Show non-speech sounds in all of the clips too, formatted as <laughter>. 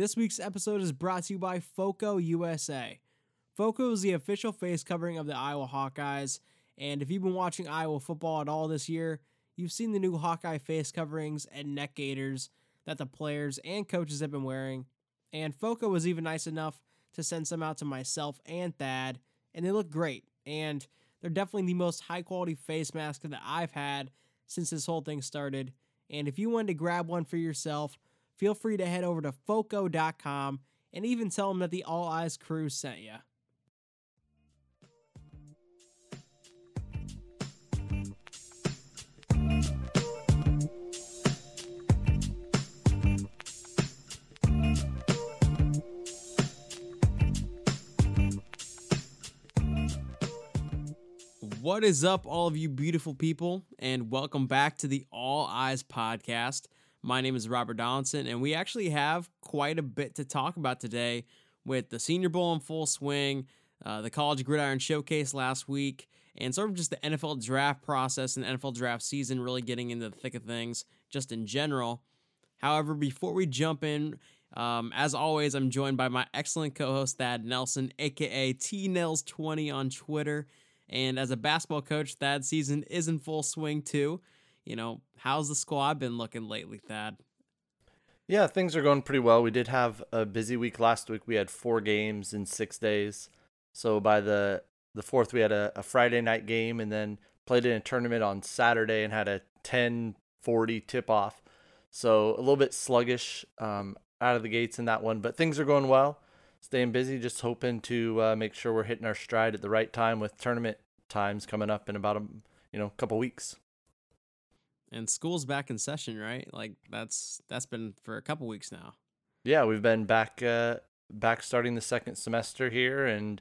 This week's episode is brought to you by FOCO USA. FOCO is the official face covering of the Iowa Hawkeyes, and if you've been watching Iowa football at all this year, you've seen the new Hawkeye face coverings and neck gaiters that the players and coaches have been wearing. And FOCO was even nice enough to send some out to myself and Thad, and they look great. And they're definitely the most high quality face mask that I've had since this whole thing started. And if you wanted to grab one for yourself, feel free to head over to foco.com and even tell them that the All Eyes crew sent you. What is up, all of you beautiful people, and welcome back to the All Eyes podcast. My name is Robert Donaldson, and we actually have quite a bit to talk about today with the Senior Bowl in full swing, uh, the College Gridiron Showcase last week, and sort of just the NFL draft process and NFL draft season really getting into the thick of things just in general. However, before we jump in, um, as always, I'm joined by my excellent co host, Thad Nelson, aka T Nels20 on Twitter. And as a basketball coach, Thad season is in full swing too. You know, how's the squad been looking lately, Thad? Yeah, things are going pretty well. We did have a busy week last week. We had four games in six days. So by the the fourth, we had a, a Friday night game and then played in a tournament on Saturday and had a 10-40 tip off. So a little bit sluggish um, out of the gates in that one, but things are going well. Staying busy, just hoping to uh, make sure we're hitting our stride at the right time with tournament times coming up in about a you know couple weeks and school's back in session, right? Like that's that's been for a couple weeks now. Yeah, we've been back uh back starting the second semester here and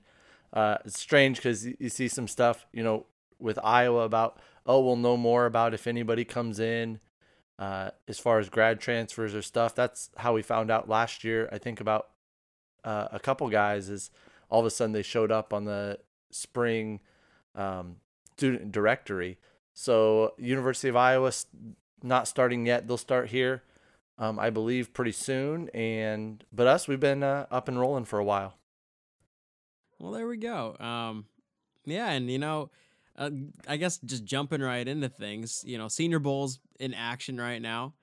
uh it's strange cuz you see some stuff, you know, with Iowa about oh, we'll know more about if anybody comes in uh as far as grad transfers or stuff. That's how we found out last year. I think about uh, a couple guys is all of a sudden they showed up on the spring um student directory so University of Iowa not starting yet. They'll start here, um, I believe, pretty soon. And but us, we've been uh, up and rolling for a while. Well, there we go. Um, yeah, and you know, uh, I guess just jumping right into things. You know, Senior Bowl's in action right now.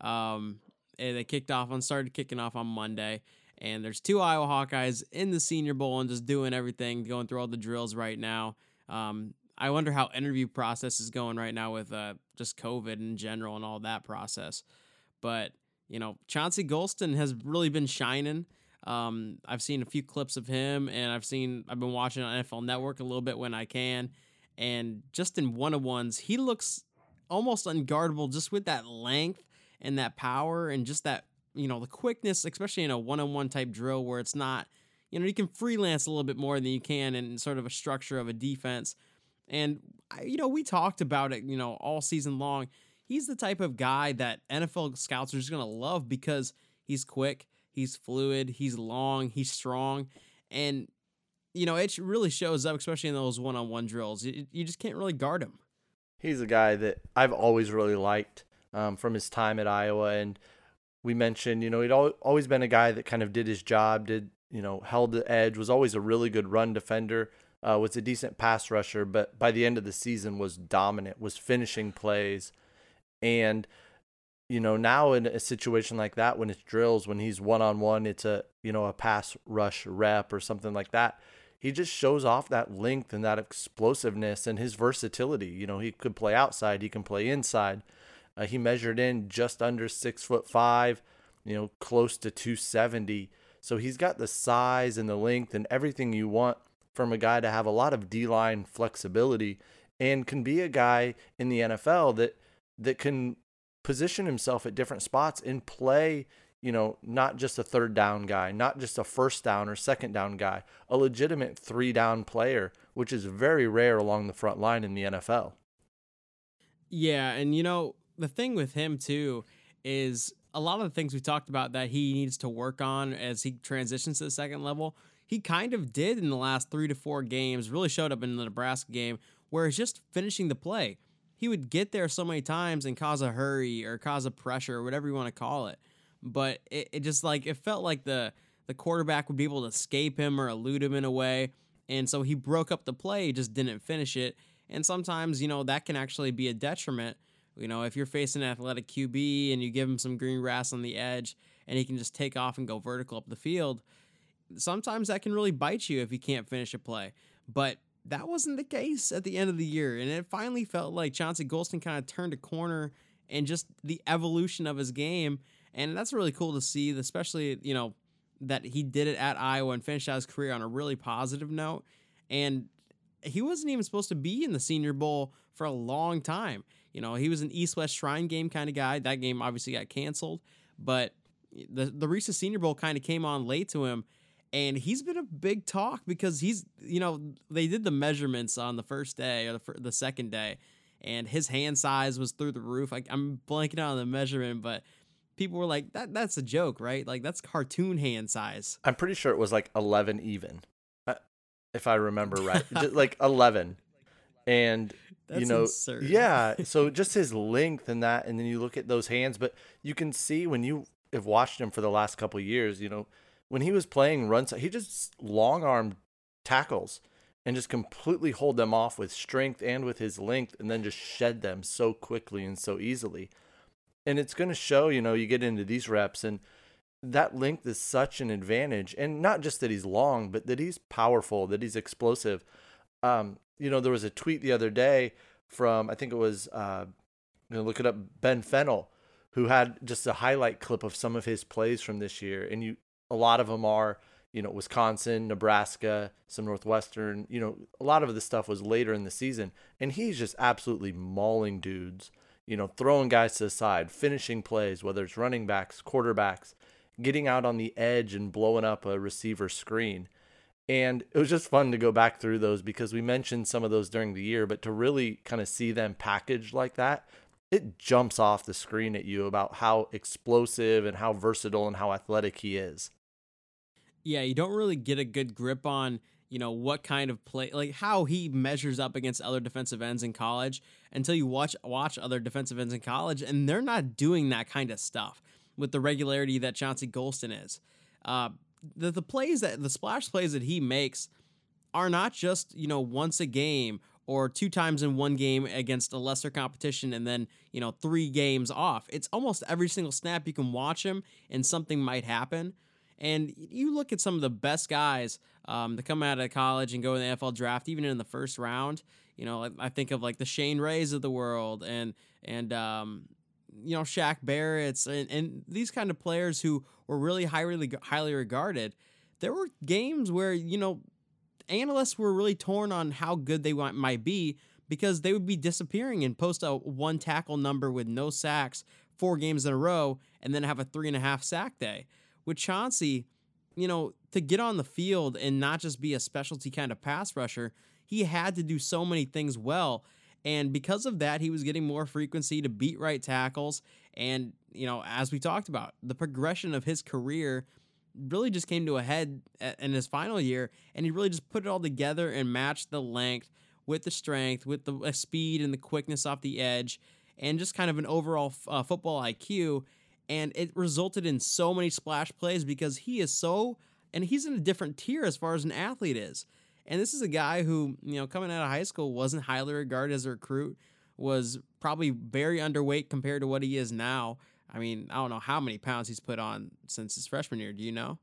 Um, they kicked off on started kicking off on Monday, and there's two Iowa Hawkeyes in the Senior Bowl and just doing everything, going through all the drills right now. Um, I wonder how interview process is going right now with uh, just COVID in general and all that process. But you know, Chauncey Golston has really been shining. Um, I've seen a few clips of him, and I've seen I've been watching on NFL Network a little bit when I can, and just in one on ones, he looks almost unguardable just with that length and that power and just that you know the quickness, especially in a one on one type drill where it's not you know you can freelance a little bit more than you can in sort of a structure of a defense and, you know, we talked about it, you know, all season long. He's the type of guy that NFL scouts are just going to love because he's quick, he's fluid, he's long, he's strong. And, you know, it really shows up, especially in those one on one drills. You, you, just can't really guard him. He's a guy that I've always really liked um, from his time at Iowa. And we mentioned, you know, he'd always been a guy that kind of did his job, did, you know, held the edge, was always a really good run defender uh, was a decent pass rusher, but by the end of the season was dominant, was finishing plays, and you know now in a situation like that when it's drills when he's one on one it's a you know a pass rush rep or something like that he just shows off that length and that explosiveness and his versatility. You know he could play outside he can play inside. Uh, he measured in just under six foot five you know close to 270 so he's got the size and the length and everything you want from a guy to have a lot of D line flexibility and can be a guy in the NFL that that can position himself at different spots and play, you know, not just a third down guy, not just a first down or second down guy, a legitimate three down player, which is very rare along the front line in the NFL. Yeah, and you know, the thing with him too is a lot of the things we talked about that he needs to work on as he transitions to the second level he kind of did in the last three to four games, really showed up in the Nebraska game, where it's just finishing the play. He would get there so many times and cause a hurry or cause a pressure or whatever you want to call it. but it, it just like it felt like the the quarterback would be able to escape him or elude him in a way. And so he broke up the play, just didn't finish it. And sometimes, you know, that can actually be a detriment. You know, if you're facing an athletic QB and you give him some green grass on the edge and he can just take off and go vertical up the field, sometimes that can really bite you if you can't finish a play. But that wasn't the case at the end of the year. And it finally felt like Chauncey Golston kind of turned a corner and just the evolution of his game. And that's really cool to see, especially, you know, that he did it at Iowa and finished out his career on a really positive note. And he wasn't even supposed to be in the Senior Bowl for a long time. You know, he was an East West Shrine game kind of guy. That game obviously got canceled, but the the Reese Senior Bowl kind of came on late to him, and he's been a big talk because he's you know they did the measurements on the first day or the, the second day, and his hand size was through the roof. I, I'm blanking out on the measurement, but people were like, "That that's a joke, right? Like that's cartoon hand size." I'm pretty sure it was like 11 even, uh, if I remember right, <laughs> like 11, and that's you know, absurd. yeah. <laughs> So just his length and that, and then you look at those hands, but you can see when you have watched him for the last couple years, you know, when he was playing runs, he just long arm tackles and just completely hold them off with strength and with his length, and then just shed them so quickly and so easily. And it's going to show you know you get into these reps and that length is such an advantage. And not just that he's long but that he's powerful that he's explosive. Um, you know there was a tweet the other day from i think it was uh, i'm going to look it up ben Fennell, who had just a highlight clip of some of his plays from this year. And you a lot of them are you know wisconsin nebraska some northwestern you know a lot of the stuff was later in the season and he's just absolutely mauling dudes you know, throwing guys to the side, finishing plays, whether it's running backs, quarterbacks, getting out on the edge and blowing up a receiver screen. And it was just fun to go back through those because we mentioned some of those during the year, but to really kind of see them packaged like that, it jumps off the screen at you about how explosive and how versatile and how athletic he is. Yeah, you don't really get a good grip on you know what kind of play like how he measures up against other defensive ends in college until you watch watch other defensive ends in college and they're not doing that kind of stuff with the regularity that Chauncey Golston is. Uh, the the plays that the splash plays that he makes are not just you know once a game or two times in one game against a lesser competition and then you know three games off. It's almost every single snap you can watch him and something might happen. And you look at some of the best guys um, to come out of college and go in the NFL draft, even in the first round. You know, I, I think of like the Shane Rays of the world and and um, you know Shaq Barrett's and, and these kind of players who were really highly highly regarded. There were games where you know analysts were really torn on how good they might be because they would be disappearing and post a one tackle number with no sacks four games in a row and then have a three and a half sack day. With Chauncey, you know, to get on the field and not just be a specialty kind of pass rusher, he had to do so many things well. And because of that, he was getting more frequency to beat right tackles. And, you know, as we talked about, the progression of his career really just came to a head in his final year. And he really just put it all together and matched the length with the strength, with the uh, speed and the quickness off the edge, and just kind of an overall uh, football IQ and it resulted in so many splash plays because he is so and he's in a different tier as far as an athlete is. And this is a guy who, you know, coming out of high school wasn't highly regarded as a recruit, was probably very underweight compared to what he is now. I mean, I don't know how many pounds he's put on since his freshman year. Do you know?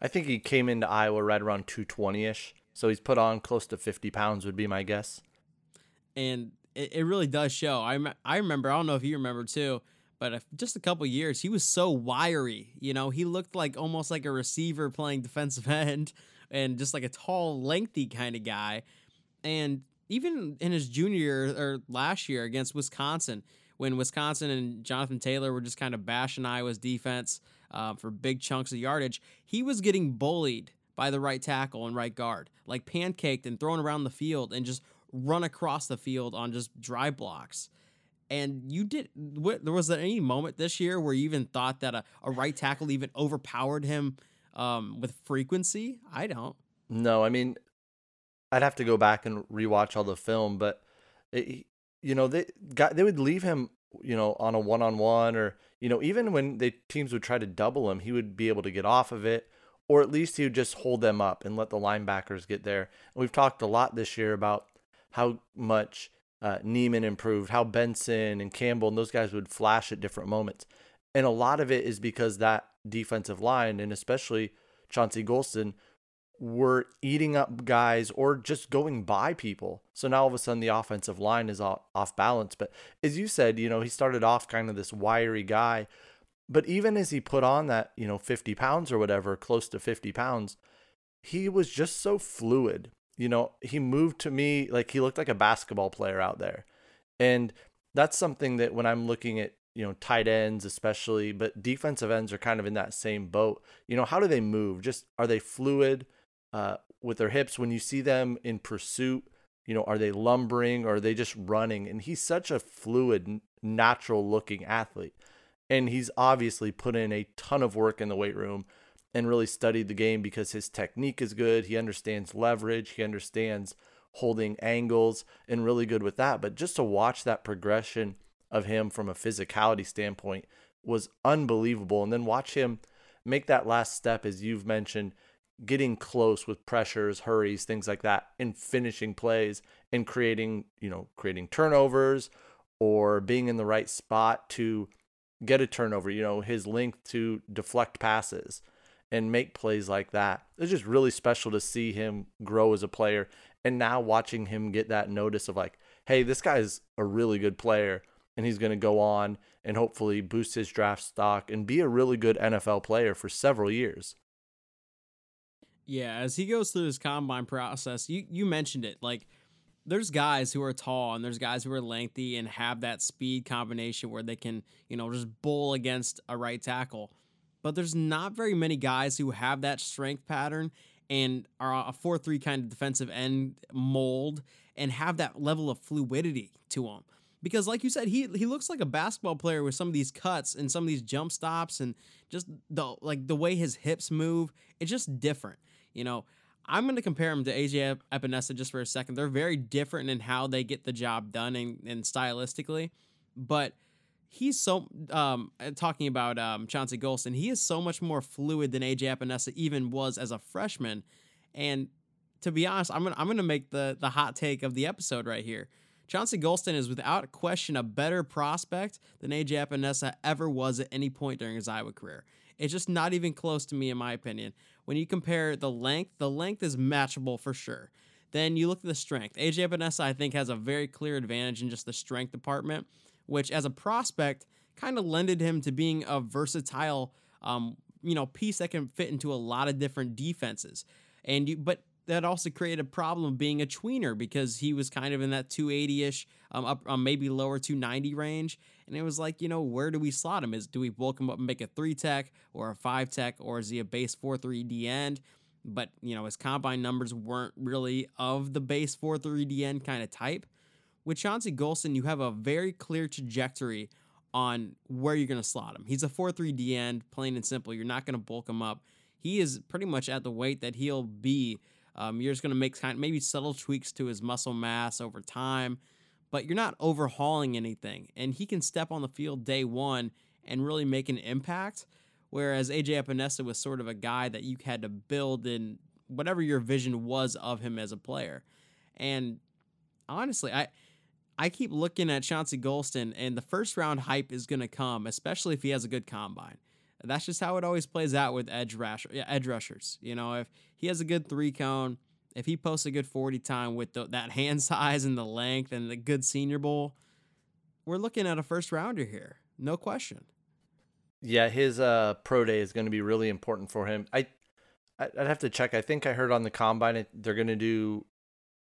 I think he came into Iowa right around 220 ish. So he's put on close to 50 pounds, would be my guess. And it, it really does show. I, I remember, I don't know if you remember too, but just a couple years, he was so wiry. You know, he looked like almost like a receiver playing defensive <laughs> end and just like a tall, lengthy kind of guy. And even in his junior or last year against Wisconsin, when Wisconsin and Jonathan Taylor were just kind of bashing Iowa's defense uh, for big chunks of yardage, he was getting bullied by the right tackle and right guard, like pancaked and thrown around the field and just run across the field on just dry blocks. And you did. What, there was there any moment this year where you even thought that a, a right tackle even overpowered him um, with frequency? I don't. No, I mean, I'd have to go back and rewatch all the film, but it, you know they got they would leave him, you know, on a one on one or you know, even when the teams would try to double him, he would be able to get off of it, or at least he would just hold them up and let the linebackers get there. And we've talked a lot this year about how much uh, Niemann improved, how Benson and Campbell and those guys would flash at different moments. And a lot of it is because that defensive line, and especially Chauncey Golston, were eating up guys or just going by people. So now all of a sudden the offensive line is off balance. But as you said, you know, he started off kind of this wiry guy. But even as he put on that, you know, 50 pounds or whatever, close to 50 pounds, he was just so fluid. You know, he moved to me like he looked like a basketball player out there. And that's something that when I'm looking at, you know, tight ends especially, but defensive ends are kind of in that same boat. You know, how do they move? Just are they fluid? uh, with their hips when you see them in pursuit you know are they lumbering or are they just running and he's such a fluid natural looking athlete and he's obviously put in a ton of work in the weight room and really studied the game because his technique is good. He understands leverage. He understands holding angles and really good with that. But just to watch that progression of him from a physicality standpoint was unbelievable. And then watch him make that last step as you've mentioned getting close with pressures, hurries, things like that, and finishing plays and creating, you know, creating turnovers or being in the right spot to get a turnover, you know, his length to deflect passes and make plays like that. It's just really special to see him grow as a player. And now watching him get that notice of like, hey, this guy's a really good player and he's going to go on and hopefully boost his draft stock and be a really good NFL player for several years. Yeah, as he goes through his combine process, you you mentioned it. Like there's guys who are tall and there's guys who are lengthy and have that speed combination where they can, you know, just bowl against a right tackle. But there's not very many guys who have that strength pattern and are a 4 3 kind of defensive end mold and have that level of fluidity to them. Because, like you said, he he looks like a basketball player with some of these cuts and some of these jump stops and just the like the way his hips move. It's just different. You know, I'm going to compare him to AJ Epenesa just for a second. They're very different in how they get the job done and, and stylistically, but he's so um, uh, talking about um, Chauncey Golston. He is so much more fluid than AJ Epenesa even was as a freshman. And to be honest, I'm gonna I'm gonna make the the hot take of the episode right here. Chauncey Golston is without question a better prospect than AJ Epenesa ever was at any point during his Iowa career. It's just not even close to me, in my opinion. When you compare the length, the length is matchable for sure. Then you look at the strength. AJ Epenesa, I think, has a very clear advantage in just the strength department, which as a prospect kind of lended him to being a versatile, um, you know, piece that can fit into a lot of different defenses. And you, but that also created a problem of being a tweener because he was kind of in that 280 ish, um, up um, maybe lower 290 range. And it was like, you know, where do we slot him? Is do we bulk him up and make a three tech or a five tech, or is he a base 4 3 D end? But, you know, his combine numbers weren't really of the base 4 3 D end kind of type. With Chauncey Golston, you have a very clear trajectory on where you're going to slot him. He's a 4 3 D end, plain and simple. You're not going to bulk him up. He is pretty much at the weight that he'll be um, you're just going to make kind of maybe subtle tweaks to his muscle mass over time, but you're not overhauling anything. And he can step on the field day one and really make an impact. Whereas AJ Epenesa was sort of a guy that you had to build in whatever your vision was of him as a player. And honestly, I I keep looking at Chauncey Golston, and the first round hype is going to come, especially if he has a good combine. That's just how it always plays out with edge rush, edge rushers. You know, if he has a good three cone, if he posts a good 40 time with the, that <laughs> hand size and the length and the good senior bowl, we're looking at a first rounder here. No question. Yeah, his uh, pro day is going to be really important for him. I I'd have to check. I think I heard on the combine they're going to do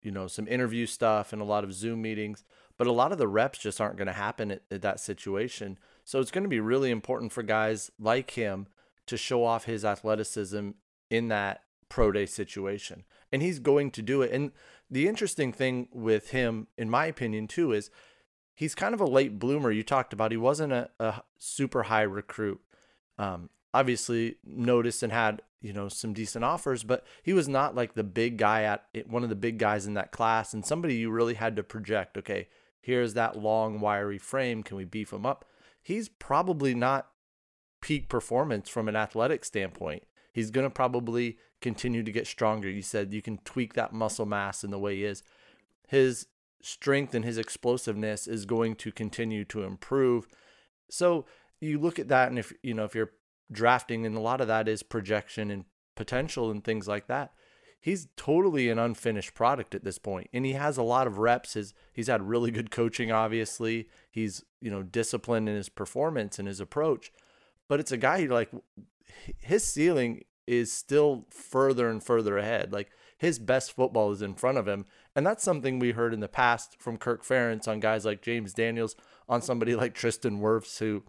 you know some interview stuff and a lot of Zoom meetings, but a lot of the reps just aren't going to happen at, at that situation. So it's going to be really important for guys like him to show off his athleticism in that pro day situation. And he's going to do it. And the interesting thing with him, in my opinion, too, is he's kind of a late bloomer. You talked about he wasn't a, a super high recruit. Um, obviously, noticed and had you know some decent offers, but he was not like the big guy at one of the big guys in that class, and somebody you really had to project. Okay, here's that long wiry frame. Can we beef him up? he's probably not peak performance from an athletic standpoint. He's going to probably continue to get stronger. You said you can tweak that muscle mass in the way he is. His strength and his explosiveness is going to continue to improve. So you look at that, and if you know if you're drafting, and a lot of that is projection and potential and things like that. He's totally an unfinished product at this point, and he has a lot of reps. His he's had really good coaching. Obviously, he's you know disciplined in his performance and his approach, but it's a guy who like his ceiling is still further and further ahead. Like his best football is in front of him, and that's something we heard in the past from Kirk Ferentz on guys like James Daniels, on somebody like Tristan Wirfs, who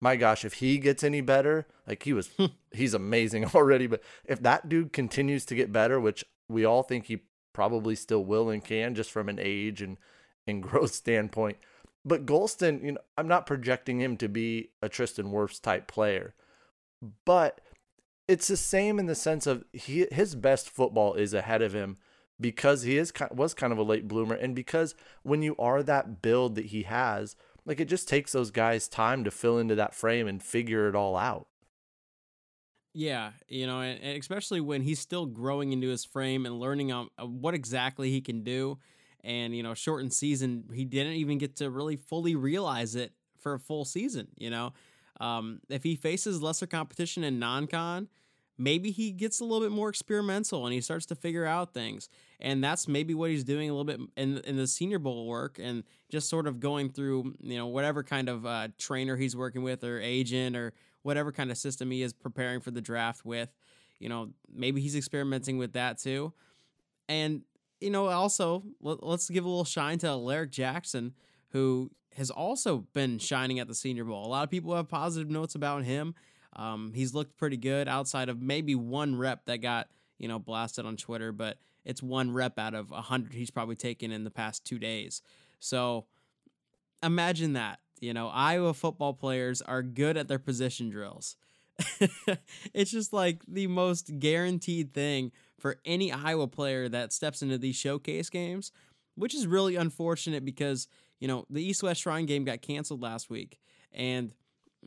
my gosh, if he gets any better, like he was, <laughs> he's amazing <laughs> already. But if that dude continues to get better, which we all think he probably still will and can, just from an age and and <laughs> growth standpoint. But Golston, you know, I'm not projecting him to be a Tristan Wirfs type player, but it's the same in the sense of he his best football is ahead of him because he is was kind of a late bloomer, and because when you are that build that he has like it just takes those guys time to fill into that frame and figure it all out. Yeah, you know, and, especially when he's still growing into his frame and learning on uh, what exactly he can do. And you know, shortened season, he didn't even get to really fully realize it for a full season. You know, um, if he faces lesser competition in non-con, maybe he gets a little bit more experimental and he starts to figure out things. And that's maybe what he's doing a little bit in in the Senior Bowl work and just sort of going through, you know, whatever kind of uh, trainer he's working with or agent or whatever kind of system he is preparing for the draft with. You know, maybe he's experimenting with that too. And you know, also let, us give a little shine to Alaric Jackson, who has also been shining at the Senior Bowl. A lot of people have positive notes about him. Um, he's looked pretty good outside of maybe one rep that got you know blasted on Twitter, but it's one rep out of a hundred he's probably taken in the past two days. So imagine that. You know, Iowa football players are good at their position drills. <laughs> it's just like the most guaranteed thing for any Iowa player that steps into these showcase games, which is really unfortunate because, you know, the East West Shrine game got canceled last week. And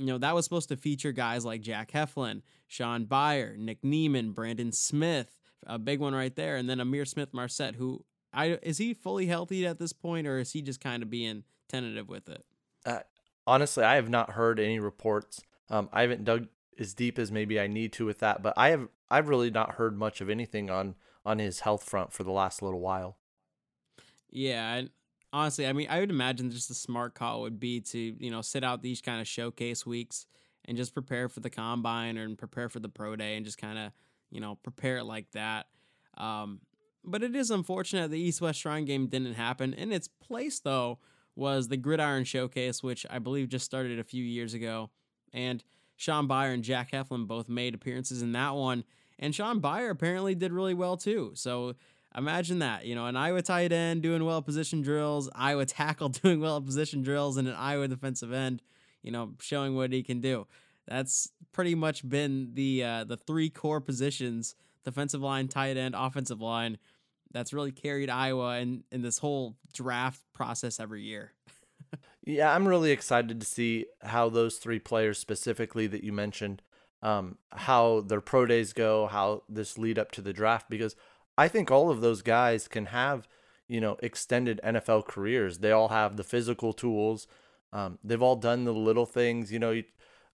you know, that was supposed to feature guys like Jack Heflin, Shaun Beyer, Nick Niemann, Brandon Smith, a big one right there, and then Ihmir Smith-Marsette, who I is he fully healthy at this point, or is he just kind of being tentative with it? Uh, honestly, I have not heard any reports. Um, I haven't dug as deep as maybe I need to with that, but I have I've really not heard much of anything on on his health front for the last little while. Yeah, honestly, I mean, I would imagine just a smart call would be to you know sit out these kind of showcase weeks and just prepare for the combine and prepare for the pro day and just kind of you know prepare it like that. Um, but it is unfortunate the East West Shrine game didn't happen. In its place, though, was the Gridiron Showcase, which I believe just started a few years ago, and Shaun Beyer and Jack Heflin both made appearances in that one. And Shaun Beyer apparently did really well too. So Imagine that, you know, an Iowa tight end doing well position drills, Iowa tackle <laughs> doing well position drills, and an Iowa defensive end, you know, showing what he can do. That's pretty much been the uh, the three core positions: defensive line, tight end, offensive line. That's really carried Iowa in in this whole draft process every year. yeah, I'm really excited to see how those three players specifically that you mentioned, um, how their pro days go, how this lead up to the draft, because I think all of those guys can have, you know, extended NFL careers. They all have the physical tools. Um, they've all done the little things. You know,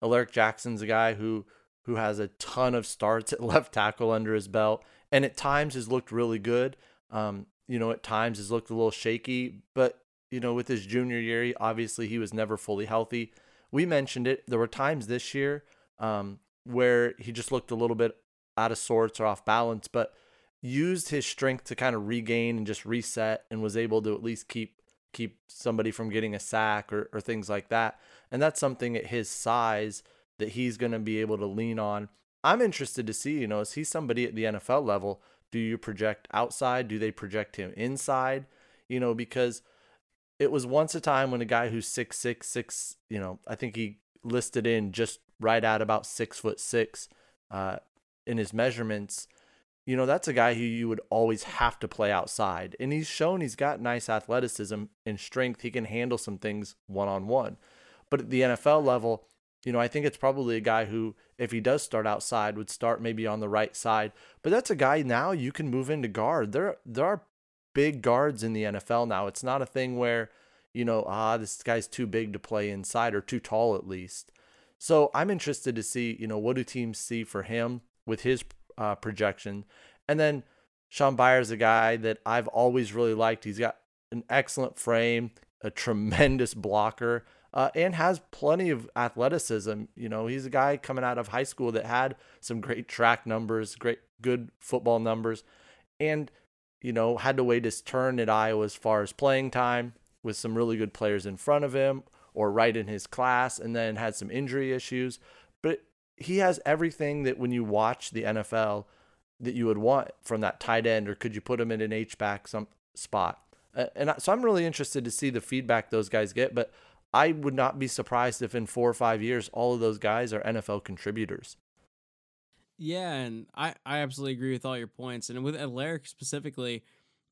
Alaric Jackson's a guy who who has a ton of starts at <laughs> left tackle under his belt, and at times has looked really good. Um, you know, at times has looked a little shaky, but you know, with his junior year, he, obviously he was never fully healthy. We mentioned it. There were times this year um, where he just looked a little bit out of sorts or off balance, but used his strength to kind of regain and just reset and was able to at least keep keep somebody from getting a sack or, or things like that. And that's something at his size that he's going to be able to lean on. I'm interested to see, you know, is he somebody at the NFL level? Do you project outside? Do they project him inside? You know, because it was once a time when a guy who's six six six, you know, I think he listed in just right at about six foot six uh, in his measurements you know, that's a guy who you would always have to play outside. And he's shown he's got nice athleticism and strength. He can handle some things one on one. But at the NFL level, you know, I think it's probably a guy who, if he does start outside, would start maybe on the right side. But that's a guy now you can move into guard. There, there are big guards in the NFL now. It's not a thing where, you know, ah, this guy's too big to play inside or too tall at least. So I'm interested to see, you know, what do teams see for him with his uh, projection, and then Shaun Beyer is a guy that I've always really liked. He's got an excellent frame, a tremendous blocker uh, and has plenty of athleticism. You know, he's a guy coming out of high school that had some great track numbers, great good football numbers, and you know had to wait his turn at Iowa as far as playing time with some really good players in front of him or right in his class, and then had some injury issues. He has everything that when you watch the NFL that you would want from that tight end, or could you put him in an H back some spot? And so I'm really interested to see the feedback those guys get. But I would not be surprised if in four or five years, all of those guys are NFL contributors. Yeah, and I, I absolutely agree with all your points. And with Alaric specifically,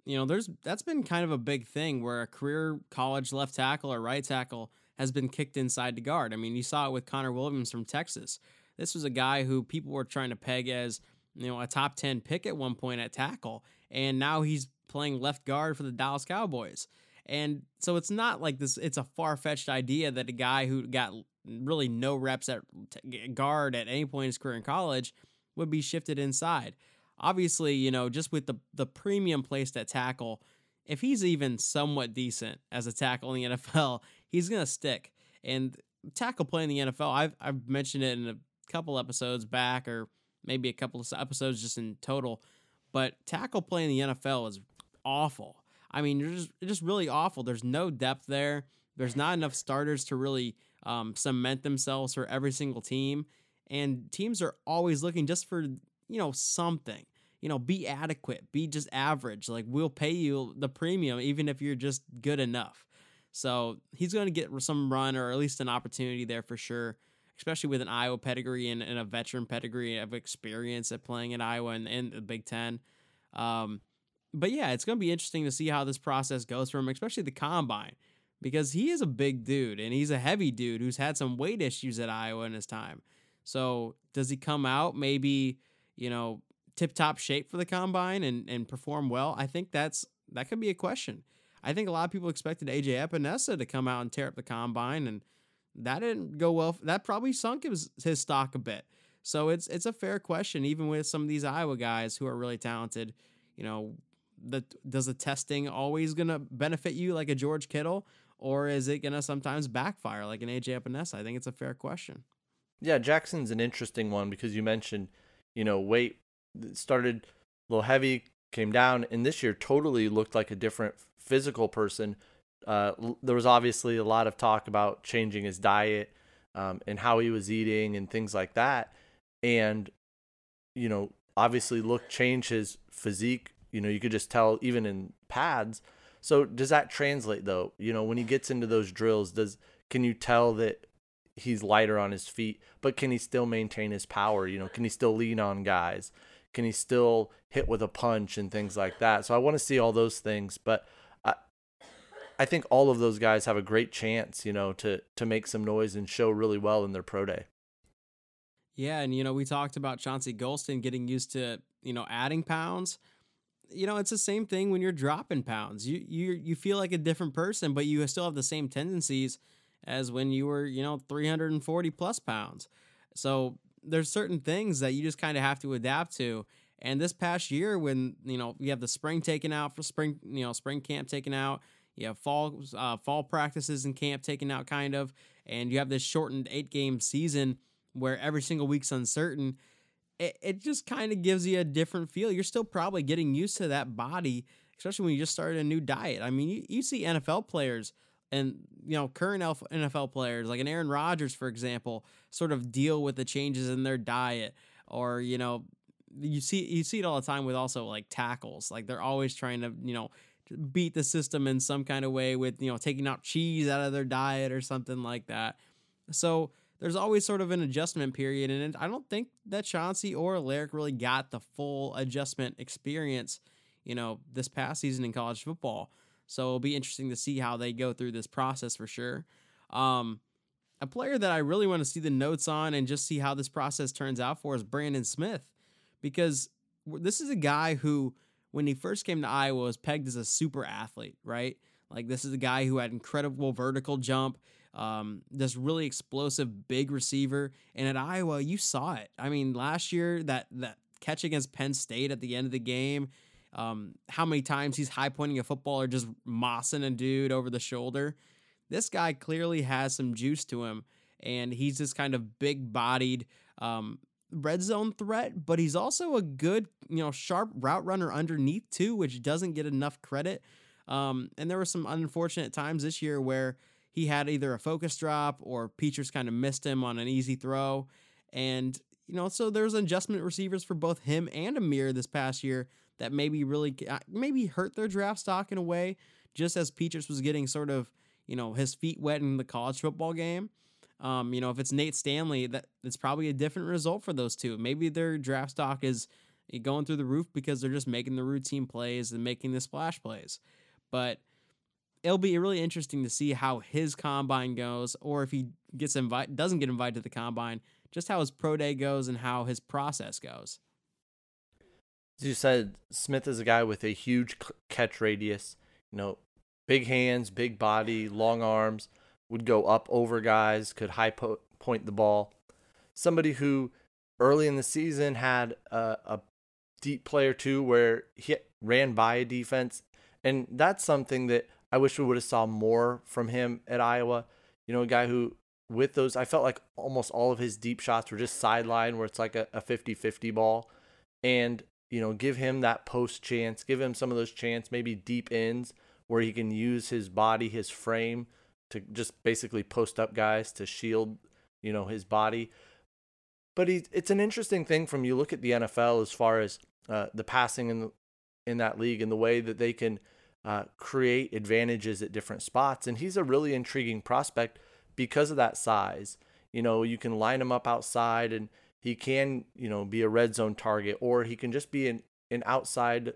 you know, there's that's been kind of a big thing where a career college left tackle or right tackle has been kicked inside the guard. I mean, you saw it with Connor Williams from Texas. This was a guy who people were trying to peg as, you know, a top 10 pick at one point at tackle, and now he's playing left guard for the Dallas Cowboys. And so it's not like this, it's a far fetched idea that a guy who got really no reps at guard at any point in his career in college would be shifted inside. Obviously, you know, just with the, the premium placed at tackle, if he's even somewhat decent as a tackle in the <laughs> NFL, he's going to stick. And tackle play in the NFL, I've, I've mentioned it in a couple episodes back, or maybe a couple of episodes just in total. But tackle play in the NFL is awful. I mean, you're just just really awful. There's no depth there. There's not enough starters to really um, cement themselves for every single team, and teams are always looking just for you know something. You know, be adequate, be just average. Like we'll pay you the premium even if you're just good enough. So he's going to get some run or at least an opportunity there for sure, especially with an Iowa pedigree and, and a veteran pedigree of experience at playing in Iowa and, and the Big Ten. Um, but yeah, it's going to be interesting to see how this process goes for him, especially the combine, because he is a big dude and he's a heavy dude who's had some weight issues at Iowa in his time. So does he come out maybe, you know, tip top shape for the combine and, and perform well? I think that's that could be a question. I think a lot of people expected AJ Epenesa to come out and tear up the combine, and that didn't go well. That probably sunk his, his stock a bit. So it's it's a fair question, even with some of these Iowa guys who are really talented. You know, the does the testing always gonna benefit you like a George Kittle, or is it gonna sometimes backfire like an AJ Epenesa? I think it's a fair question. Yeah, Jackson's an interesting one because you mentioned, you know, weight started a little heavy, came down, and this year totally looked like a different physical person. Uh, there was obviously a lot of talk about changing his diet um, and how he was eating and things like that, and you know, obviously look change his physique you know, you could just tell even in pads. So does that translate though? You know, when he gets into those drills, does can you tell that he's lighter on his feet, but can he still maintain his power? You know, can he still lean on guys? Can he still hit with a punch and things like that? So I want to see all those things, but I think all of those guys have a great chance, you know, to to make some noise and show really well in their pro day. Yeah, and you know, we talked about Chauncey Golston getting used to, you know, adding pounds you know, it's the same thing when you're dropping pounds. You you you feel like a different person, but you still have the same tendencies as when you were, you know, 340 plus pounds. So there's certain things that you just kind of have to adapt to. And this past year, when you know you have the spring taken out for spring, you know, spring camp taken out, you have fall uh, fall practices and camp taken out, kind of, and you have this shortened eight game season where every single week's uncertain it, it just kind of gives you a different feel. You're still probably getting used to that body, especially when you just started a new diet. I mean, you, you see NFL players and you know current NFL players like an Aaron Rodgers, for example, sort of deal with the changes in their diet, or you know, you see you see it all the time with also like tackles. Like they're always trying to you know beat the system in some kind of way with you know taking out cheese out of their diet or something like that. So there's always sort of an adjustment period. And I don't think that Chauncey or Alaric really got the full adjustment experience, you know, this past season in college football. So it'll be interesting to see how they go through this process for sure. Um, a player that I really want to see the notes on and just see how this process turns out for is Brandon Smith, because this is a guy who, when he first came to Iowa, was pegged as a super athlete, right? Like this is a guy who had incredible vertical jump, um, this really explosive big receiver, and at Iowa you saw it. I mean, last year that that catch against Penn State at the end of the game, um, how many times he's high pointing a football or just mossing a dude over the shoulder this guy clearly has some juice to him, and he's this kind of big bodied um, red zone threat, but he's also a good, you know, sharp route runner underneath too, which doesn't get enough credit. Um, and there were some unfortunate times this year where he had either a focus drop or Petras kind of missed him on an easy throw. And, you know, so there's adjustment receivers for both him and Ihmir this past year that maybe really, uh, maybe hurt their draft stock in a way, just as Petras was getting sort of you know, his feet wet in the college football game. Um, you know, if it's Nate Stanley, that it's probably a different result for those two. Maybe their draft stock is going through the roof because they're just making the routine plays and making the splash plays. But it'll be really interesting to see how his combine goes, or if he gets invited, doesn't get invited to the combine, just how his pro day goes and how his process goes. As you said, Smith is a guy with a huge catch radius. You know, big hands, big body, long arms, would go up over guys, could high po- point the ball. Somebody who early in the season had a, a deep player too, where he ran by a defense, and that's something that I wish we would have saw more from him at Iowa. You know, a guy who with those, I felt like almost all of his deep shots were just sideline, where it's like a, a 50-50 ball, and you know, give him that post chance, give him some of those chance, maybe deep ends where he can use his body, his frame to just basically post up guys to shield, you know, his body. But he, it's an interesting thing from you look at the NFL as far as uh, the passing in the, in that league and the way that they can uh, create advantages at different spots. And he's a really intriguing prospect because of that size. You know, you can line him up outside and he can, you know, be a red zone target or he can just be an, an outside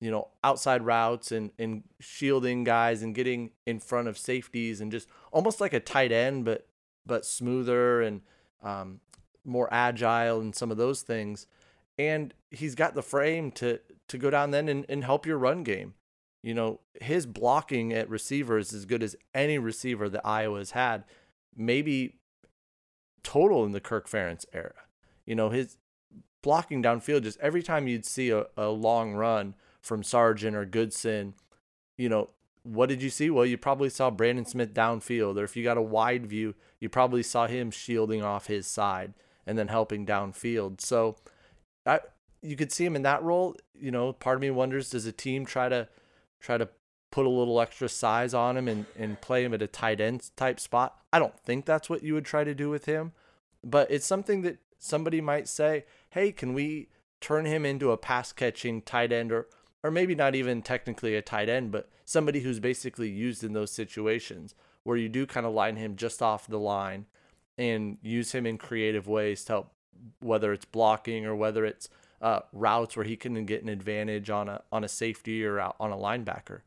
you know, outside routes and, and shielding guys and getting in front of safeties and just almost like a tight end, but but smoother and um, more agile and some of those things. And he's got the frame to to go down then and, and help your run game. You know, his blocking at receiver is as good as any receiver that Iowa's had, maybe total in the Kirk Ferentz era. You know, his blocking downfield, just every time you'd see a, a long run from Sargent or Goodson, you know, what did you see? Well, you probably saw Brandon Smith downfield, or if you got a wide view, you probably saw him shielding off his side and then helping downfield. So, I you could see him in that role. You know, part of me wonders does a team try to try to put a little extra size on him and, and play him at a tight end type spot? I don't think that's what you would try to do with him, but it's something that somebody might say, hey, can we turn him into a pass catching tight end or or maybe not even technically a tight end, but somebody who's basically used in those situations where you do kind of line him just off the line and use him in creative ways to help, whether it's blocking or whether it's uh, routes where he can get an advantage on a on a safety or on a linebacker.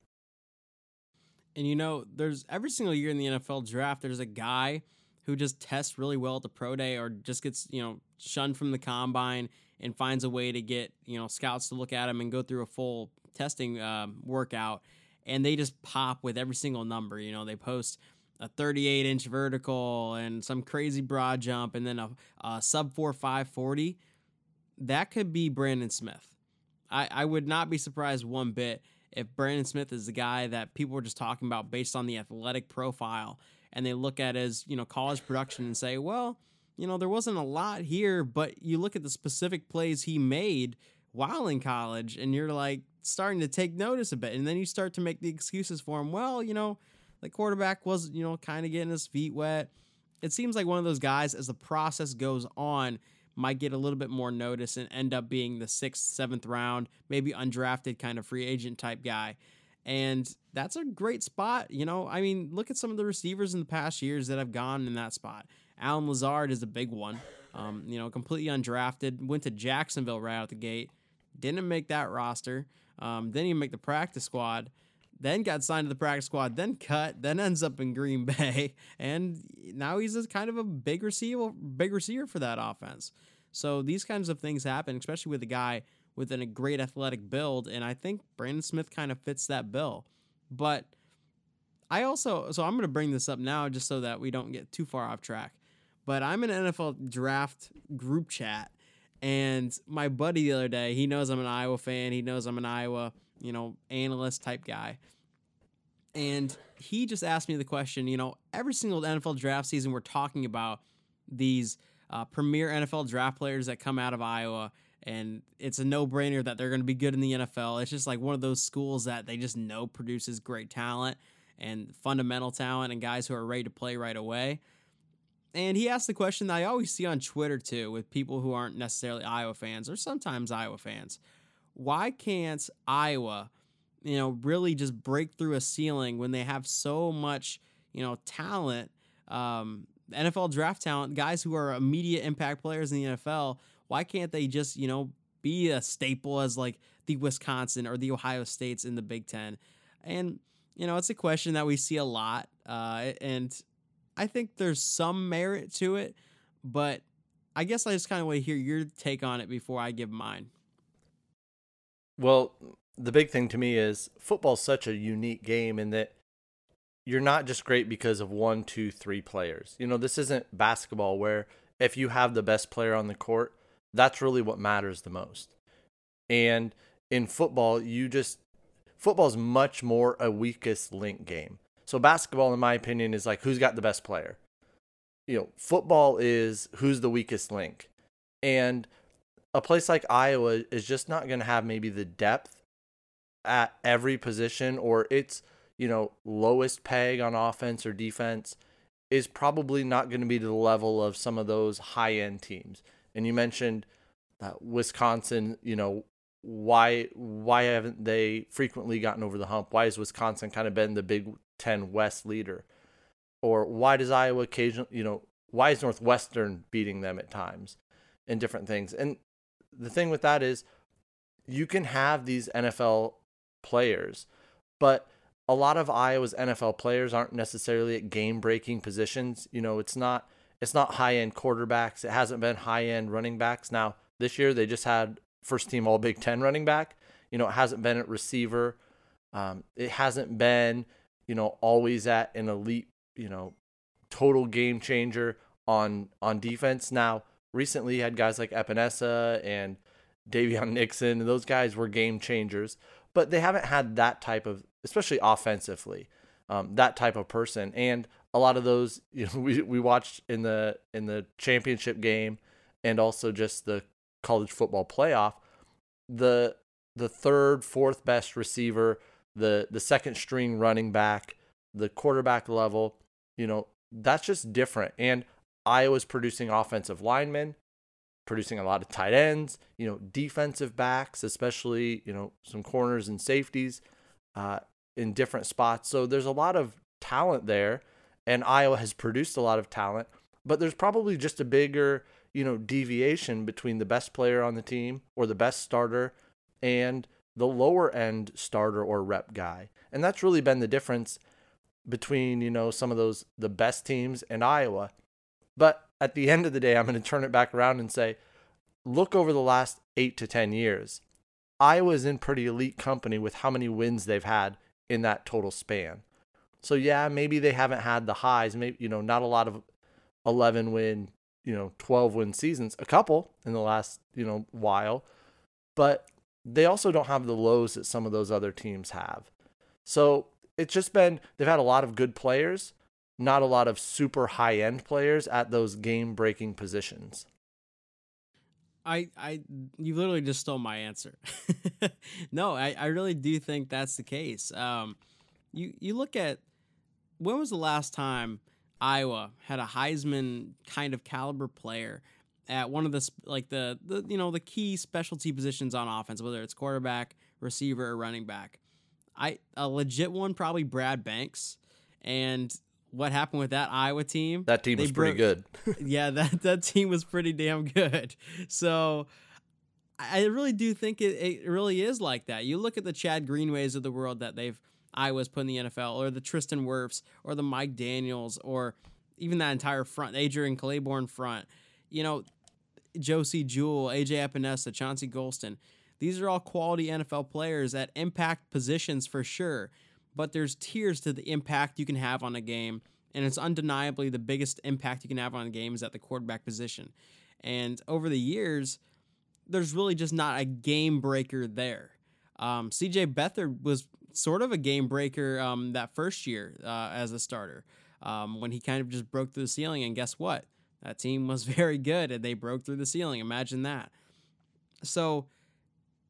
And you know, there's every single year in the NFL draft, there's a guy who just tests really well at the pro day or just gets you know shunned from the combine and finds a way to get you know scouts to look at him and go through a full testing um, workout, and they just pop with every single number. You know, they post a 38 inch vertical and some crazy broad jump, and then a, a sub four five forty. That could be Brandon Smith. I, I would not be surprised one bit if Brandon Smith is the guy that people were just talking about based on the athletic profile, and they look at his you know college production and say, well you know, there wasn't a lot here, but you look at the specific plays he made while in college and you're like starting to take notice a bit. And then you start to make the excuses for him. Well, you know, the quarterback was, you know, kind of getting his feet wet. It seems like one of those guys, as the process goes on, might get a little bit more notice and end up being the sixth, seventh round, maybe undrafted kind of free agent type guy. And that's a great spot. You know, I mean, look at some of the receivers in the past years that have gone in that spot. Allen Lazard is a big one. Um, you know, completely undrafted, went to Jacksonville right out the gate, didn't make that roster, um, didn't even make the practice squad. then got signed to the practice squad, then cut, then ends up in Green <laughs> Bay, and now he's a kind of a big receiver, big receiver for that offense. So these kinds of things happen, especially with a guy with a great athletic build, and I think Brandon Smith kind of fits that bill. But I also, so I'm going to bring this up now just so that we don't get too far off track. But I'm in an NFL draft group chat, and my buddy the other day, he knows I'm an Iowa fan. He knows I'm an Iowa, you know, analyst type guy. And he just asked me the question, you know, every single NFL draft season, we're talking about these uh, premier NFL draft players that come out of Iowa and it's a no-brainer that they're going to be good in the NFL. It's just like one of those schools that they just know produces great talent and fundamental talent and guys who are ready to play right away. And he asked the question that I always see on Twitter too with people who aren't necessarily Iowa fans or sometimes Iowa fans. Why can't Iowa, you know, really just break through a ceiling when they have so much, you know, talent, um, NFL draft talent, guys who are immediate impact players in the NFL why can't they just, you know, be a staple as like the Wisconsin or the Ohio States in the Big Ten? And, you know, it's a question that we see a lot. Uh, and I think there's some merit to it, but I guess I just kind of want to hear your take on it before I give mine. Well, the big thing to me is football's such a unique game in that you're not just great because of one, two, three players. You know, this isn't basketball where if you have the best player on the court, that's really what matters the most. And in football, you just football is much more a weakest link game. So basketball, in my opinion, is like who's got the best player. You know, football is who's the weakest link. And a place like Iowa is just not going to have maybe the depth at every position or its, you know, lowest peg on offense or defense is probably not going to be to the level of some of those high end teams. And you mentioned uh, Wisconsin, you know, why why haven't they frequently gotten over the hump? Why has Wisconsin kind of been the Big 10 West leader? Or why does Iowa occasionally, you know, why is Northwestern beating them at times and different things? And the thing with that is you can have these NFL players, but a lot of Iowa's NFL players aren't necessarily at game breaking positions. You know, it's not it's not high end quarterbacks. It hasn't been high end running backs. Now, this year they just had first team All Big Ten running back. You know, it hasn't been at receiver. Um, it hasn't been, you know, always at an elite, you know, total game changer on on defense. Now, recently had guys like Epenesa and Daviyon Nixon, and those guys were game changers, but they haven't had that type of, especially offensively, um, that type of person. And a lot of those <laughs> you know we we watched in the in the championship game and also just the college football playoff the the third fourth best receiver the the second string running back the quarterback level you know that's just different. And Iowa's producing offensive linemen producing a lot of tight ends you know defensive backs especially you know some corners and safeties uh, in different spots. So there's a lot of talent there and Iowa has produced a lot of talent, but there's probably just a bigger, you know, deviation between the best player on the team or the best starter and the lower end starter or rep guy. And that's really been the difference between, you know, some of those the best teams and Iowa. But at the end of the day, I'm going to turn it back around and say, look over the last 8 to 10 years. Iowa's in pretty elite company with how many wins they've had in that total span. So yeah, maybe they haven't had the highs. Maybe you know, not a lot of 11 win, you know, 12 win seasons. A couple in the last you know while, but they also don't have the lows that some of those other teams have. So it's just been they've had a lot of good players, not a lot of super high end players at those game breaking positions. I, I, you literally just stole my answer. <laughs> no, I, I really do think that's the case. Um, you, you look at when was the last time Iowa had a Heisman kind of caliber player at one of the like the, the you know the key specialty positions on offense, whether it's quarterback, receiver, or running back? I a legit one probably Brad Banks, and what happened with that Iowa team? That team was pretty good. <laughs> yeah, that that team was pretty damn good. So I really do think it, it really is like that. You look at the Chad Greenways of the world that they've Iowa's put in the NFL, or the Tristan Wirfs, or the Mike Daniels, or even that entire front, Adrian Clayborn front. You know, Josey Jewell, AJ Epenesa, Chauncey Golston. These are all quality NFL players at impact positions for sure, but there's tiers to the impact you can have on a game, and it's undeniably the biggest impact you can have on a game is at the quarterback position. And over the years, there's really just not a game breaker there. Um, CJ Beathard was sort of a game breaker um, that first year uh, as a starter um, when he kind of just broke through the ceiling. And guess what? That team was <laughs> very good and they broke through the ceiling. Imagine that. So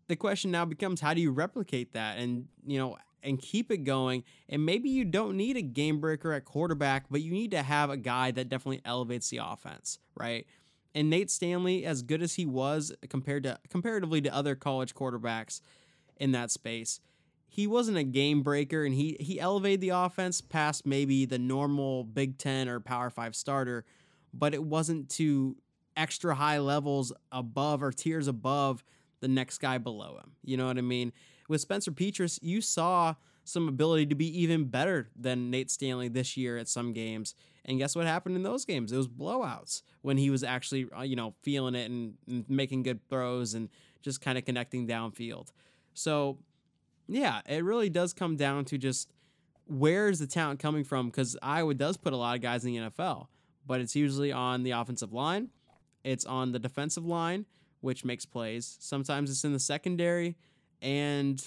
the question now becomes how do you replicate that and, you know, and keep it going? And maybe you don't need a game breaker at quarterback, but you need to have a guy that definitely elevates the offense, right? And Nate Stanley, as good as he was compared to comparatively to other college quarterbacks in that space, he wasn't a game breaker and he he elevated the offense past maybe the normal Big 10 or Power 5 starter, but it wasn't to extra high levels above or tiers above the next guy below him. You know what I mean? With Spencer Petras, you saw some ability to be even better than Nate Stanley this year at some games. And guess what happened in those games? It was blowouts when he was actually, uh, you know, feeling it and, and making good throws and just kind of connecting downfield. So yeah, it really does come down to just where is the talent coming from? Because Iowa does put a lot of guys in the NFL, but it's usually on the offensive line, it's on the defensive line, which makes plays. Sometimes it's in the secondary and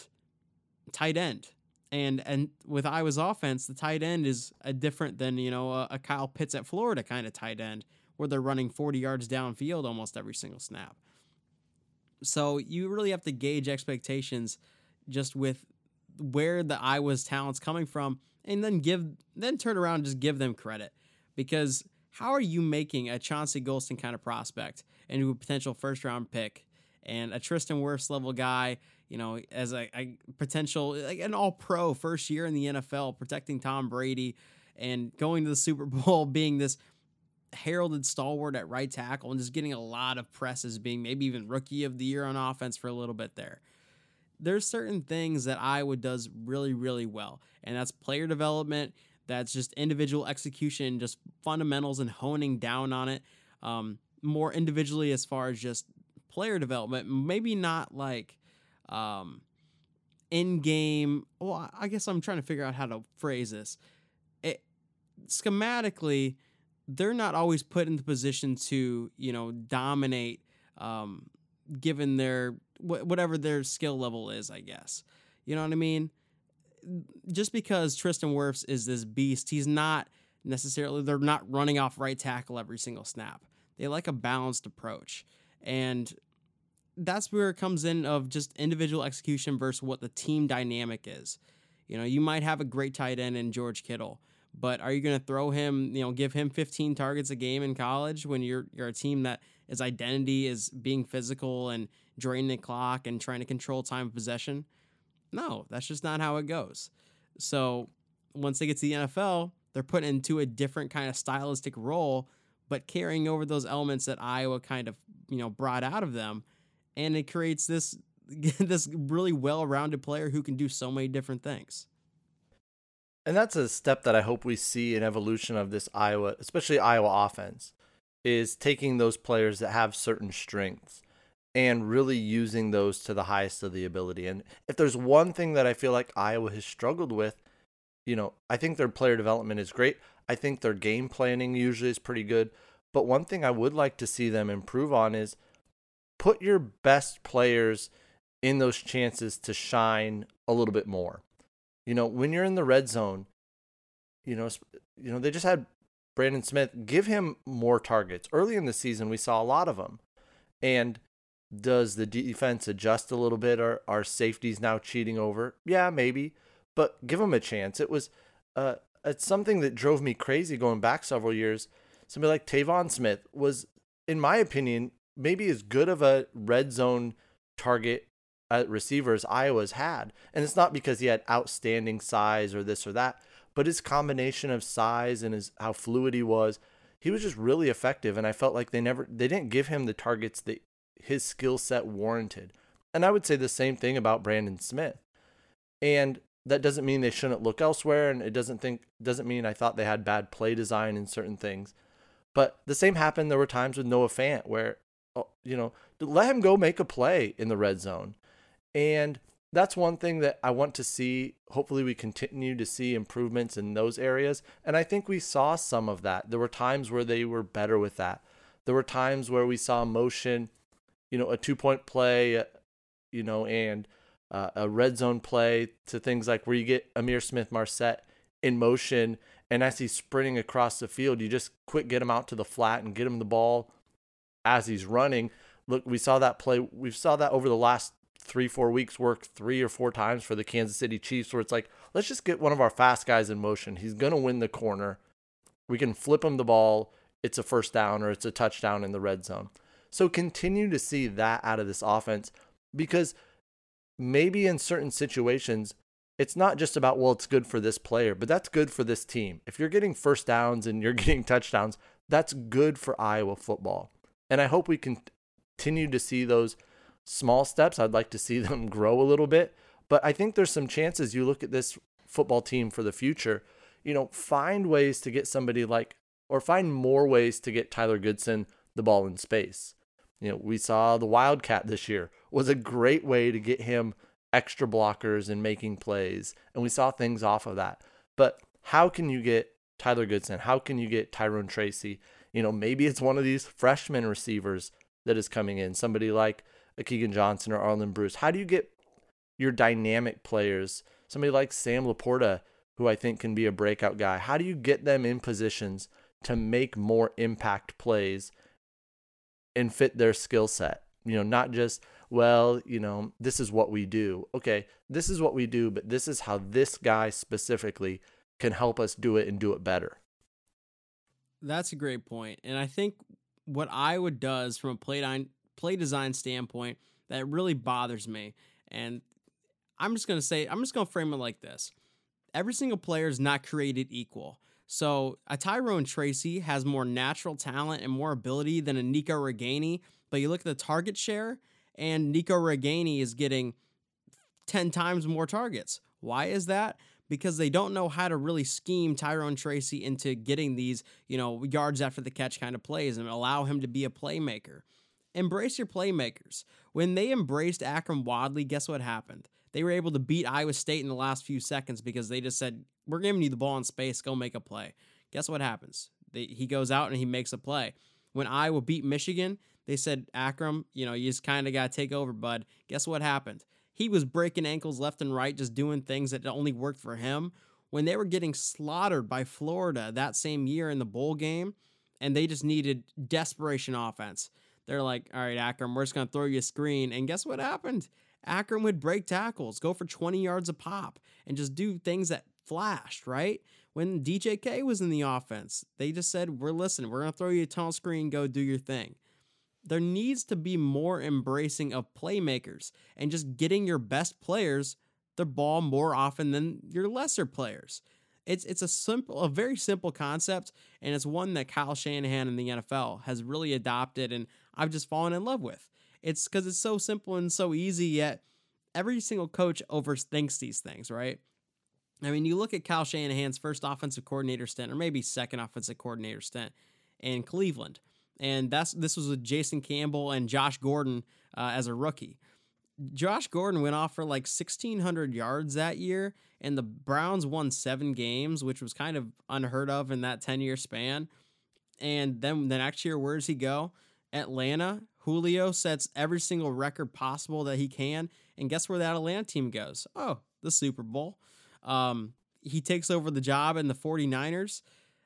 tight end. And and with Iowa's offense, the tight end is a different than you know a, a Kyle Pitts at Florida kind of tight end, where they're running 40 yards downfield almost every single snap. So you really have to gauge expectations just with where the Iowa's talent's coming from, and then give then turn around and just give them credit. Because how are you making a Chauncey Golston kind of prospect into a potential first round pick and a Tristan Wirfs level guy, you know, as a, a potential like an all pro first year in the NFL, protecting Tom Brady and going to the Super <laughs> Bowl, being this heralded stalwart at right tackle and just getting a lot of press as being maybe even rookie of the year on offense for a little bit there there's certain things that Iowa does really, really well, and that's player development. That's just individual execution, just fundamentals and honing down on it um, more individually as far as just player development. Maybe not like um, in game. Well, I guess I'm trying to figure out how to phrase this. It, schematically, they're not always put in the position to you know dominate um, given their whatever their skill level is, I guess. You know what I mean? Just because Tristan Wirfs is this beast, he's not necessarily they're not running off right tackle every single snap. They like a balanced approach. And that's where it comes in of just individual execution versus what the team dynamic is. You know, you might have a great tight end in George Kittle, but are you going to throw him, you know, give him 15 targets a game in college when you're you're a team that identity is being physical and draining the clock and trying to control time of possession. No, that's just not how it goes. So once they get to the NFL, they're put into a different kind of stylistic role, but carrying over those elements that Iowa kind of you know brought out of them, and it creates this <laughs> this really well-rounded player who can do so many different things. And that's a step that I hope we see an evolution of this Iowa, especially Iowa offense is taking those players that have certain strengths and really using those to the highest of the ability. And if there's one thing that I feel like Iowa has struggled with, you know, I think their player development is great. I think their game planning usually is pretty good. But one thing I would like to see them improve on is put your best players in those chances to shine a little bit more. You know, when you're in the red zone, you know, you know, they just had Brandon Smith, give him more targets. Early in the season, we saw a lot of them. And does the defense adjust a little bit? Are our safeties now cheating over? Yeah, maybe, but give them a chance. It was uh, it's something that drove me crazy going back several years. Somebody like Tevaun Smith was, in my opinion, maybe as good of a red zone target at receiver as Iowa's had. And it's not because he had outstanding size or this or that, but his combination of size and his how fluid he was, he was just really effective. And I felt like they never they didn't give him the targets that his skill set warranted. And I would say the same thing about Brandon Smith. And that doesn't mean they shouldn't look elsewhere, and it doesn't think doesn't mean I thought they had bad play design in certain things. But the same happened. There were times with Noah Fant where, oh, you know, let him go make a play in the red zone, and that's one thing that I want to see. Hopefully, we continue to see improvements in those areas, and I think we saw some of that. There were times where they were better with that. There were times where we saw motion, you know, a two point play, you know, and uh, a red zone play to things like where you get Ihmir Smith-Marsette in motion, and as he's sprinting across the field, you just quick get him out to the flat and get him the ball as he's running. Look, we saw that play. We saw that over the last three, four weeks work three or four times for the Kansas City Chiefs, where it's like, let's just get one of our fast guys in motion. He's gonna win the corner. We can flip him the ball. It's a first down or it's a touchdown in the red zone. So continue to see that out of this offense because maybe in certain situations, it's not just about, well, it's good for this player, but that's good for this team. If you're getting first downs and you're <laughs> getting touchdowns, that's good for Iowa football. And I hope we can continue to see those small steps. I'd like to see <laughs> them grow a little bit. But I think there's some chances you look at this football team for the future, you know, find ways to get somebody like, or find more ways to get Tyler Goodson the ball in space. You know, we saw the Wildcat this year was a great way to get him extra blockers and making plays. And we saw things off of that. But how can you get Tyler Goodson? How can you get Tyrone Tracy? You know, maybe it's one of these freshman receivers that is coming in, somebody like a Keagan Johnson or Arland Bruce. How do you get your dynamic players, somebody like Sam LaPorta, who I think can be a breakout guy? How do you get them in positions to make more impact plays and fit their skill set. You know, not just, well, you know, this is what we do. Okay, this is what we do, but this is how this guy specifically can help us do it and do it better. That's a great point. And I think what Iowa does from a play design, play design standpoint that really bothers me. And I'm just going to say, I'm just going to frame it like this every single player is not created equal. So a Tyrone Tracy has more natural talent and more ability than a Nico Ragaini. But you look at the target share, and Nico Ragaini is getting 10 times more targets. Why is that? Because they don't know how to really scheme Tyrone Tracy into getting these, you know, yards after the catch kind of plays and allow him to be a playmaker. Embrace your playmakers. When they embraced Akrum Wadley, guess what happened? They were able to beat Iowa State in the last few seconds because they just said, We're giving you the ball in space, go make a play. Guess what happens? They, he goes out and he makes a play. When Iowa beat Michigan, they said, Akrum, you know, you just kind of got to take over, bud. Guess what happened? He was breaking ankles left and right, just doing things that only worked for him. When they were getting slaughtered by Florida that same year in the bowl game, and they just needed desperation offense. They're like, all right, Akrum, we're just going to throw you a screen. And guess what happened? Akrum would break tackles, go for 20 yards a pop, and just do things that flashed, right? When DJK was in the offense, they just said, We're listening, we're going to throw you a tunnel screen, go do your thing. There needs to be more embracing of playmakers and just getting your best players the ball more often than your lesser players. It's it's a simple, a very simple concept, and it's one that Kyle Shanahan in the NFL has really adopted, and I've just fallen in love with. It's because it's so simple and so easy, yet every single coach overthinks these things, right? I mean, you look at Kyle Shanahan's first offensive coordinator stint, or maybe second offensive coordinator stint in Cleveland, and that's this was with Jason Campbell and Josh Gordon uh, as a rookie. Josh Gordon went off for like 1,600 yards that year, and the Browns won seven games, which was kind of unheard of in that 10 year span. And then the next year, where does he go? Atlanta, Julio sets every single record possible that he can. And guess where that Atlanta team goes? Oh, the Super Bowl. Um, he takes over the job in the 49ers.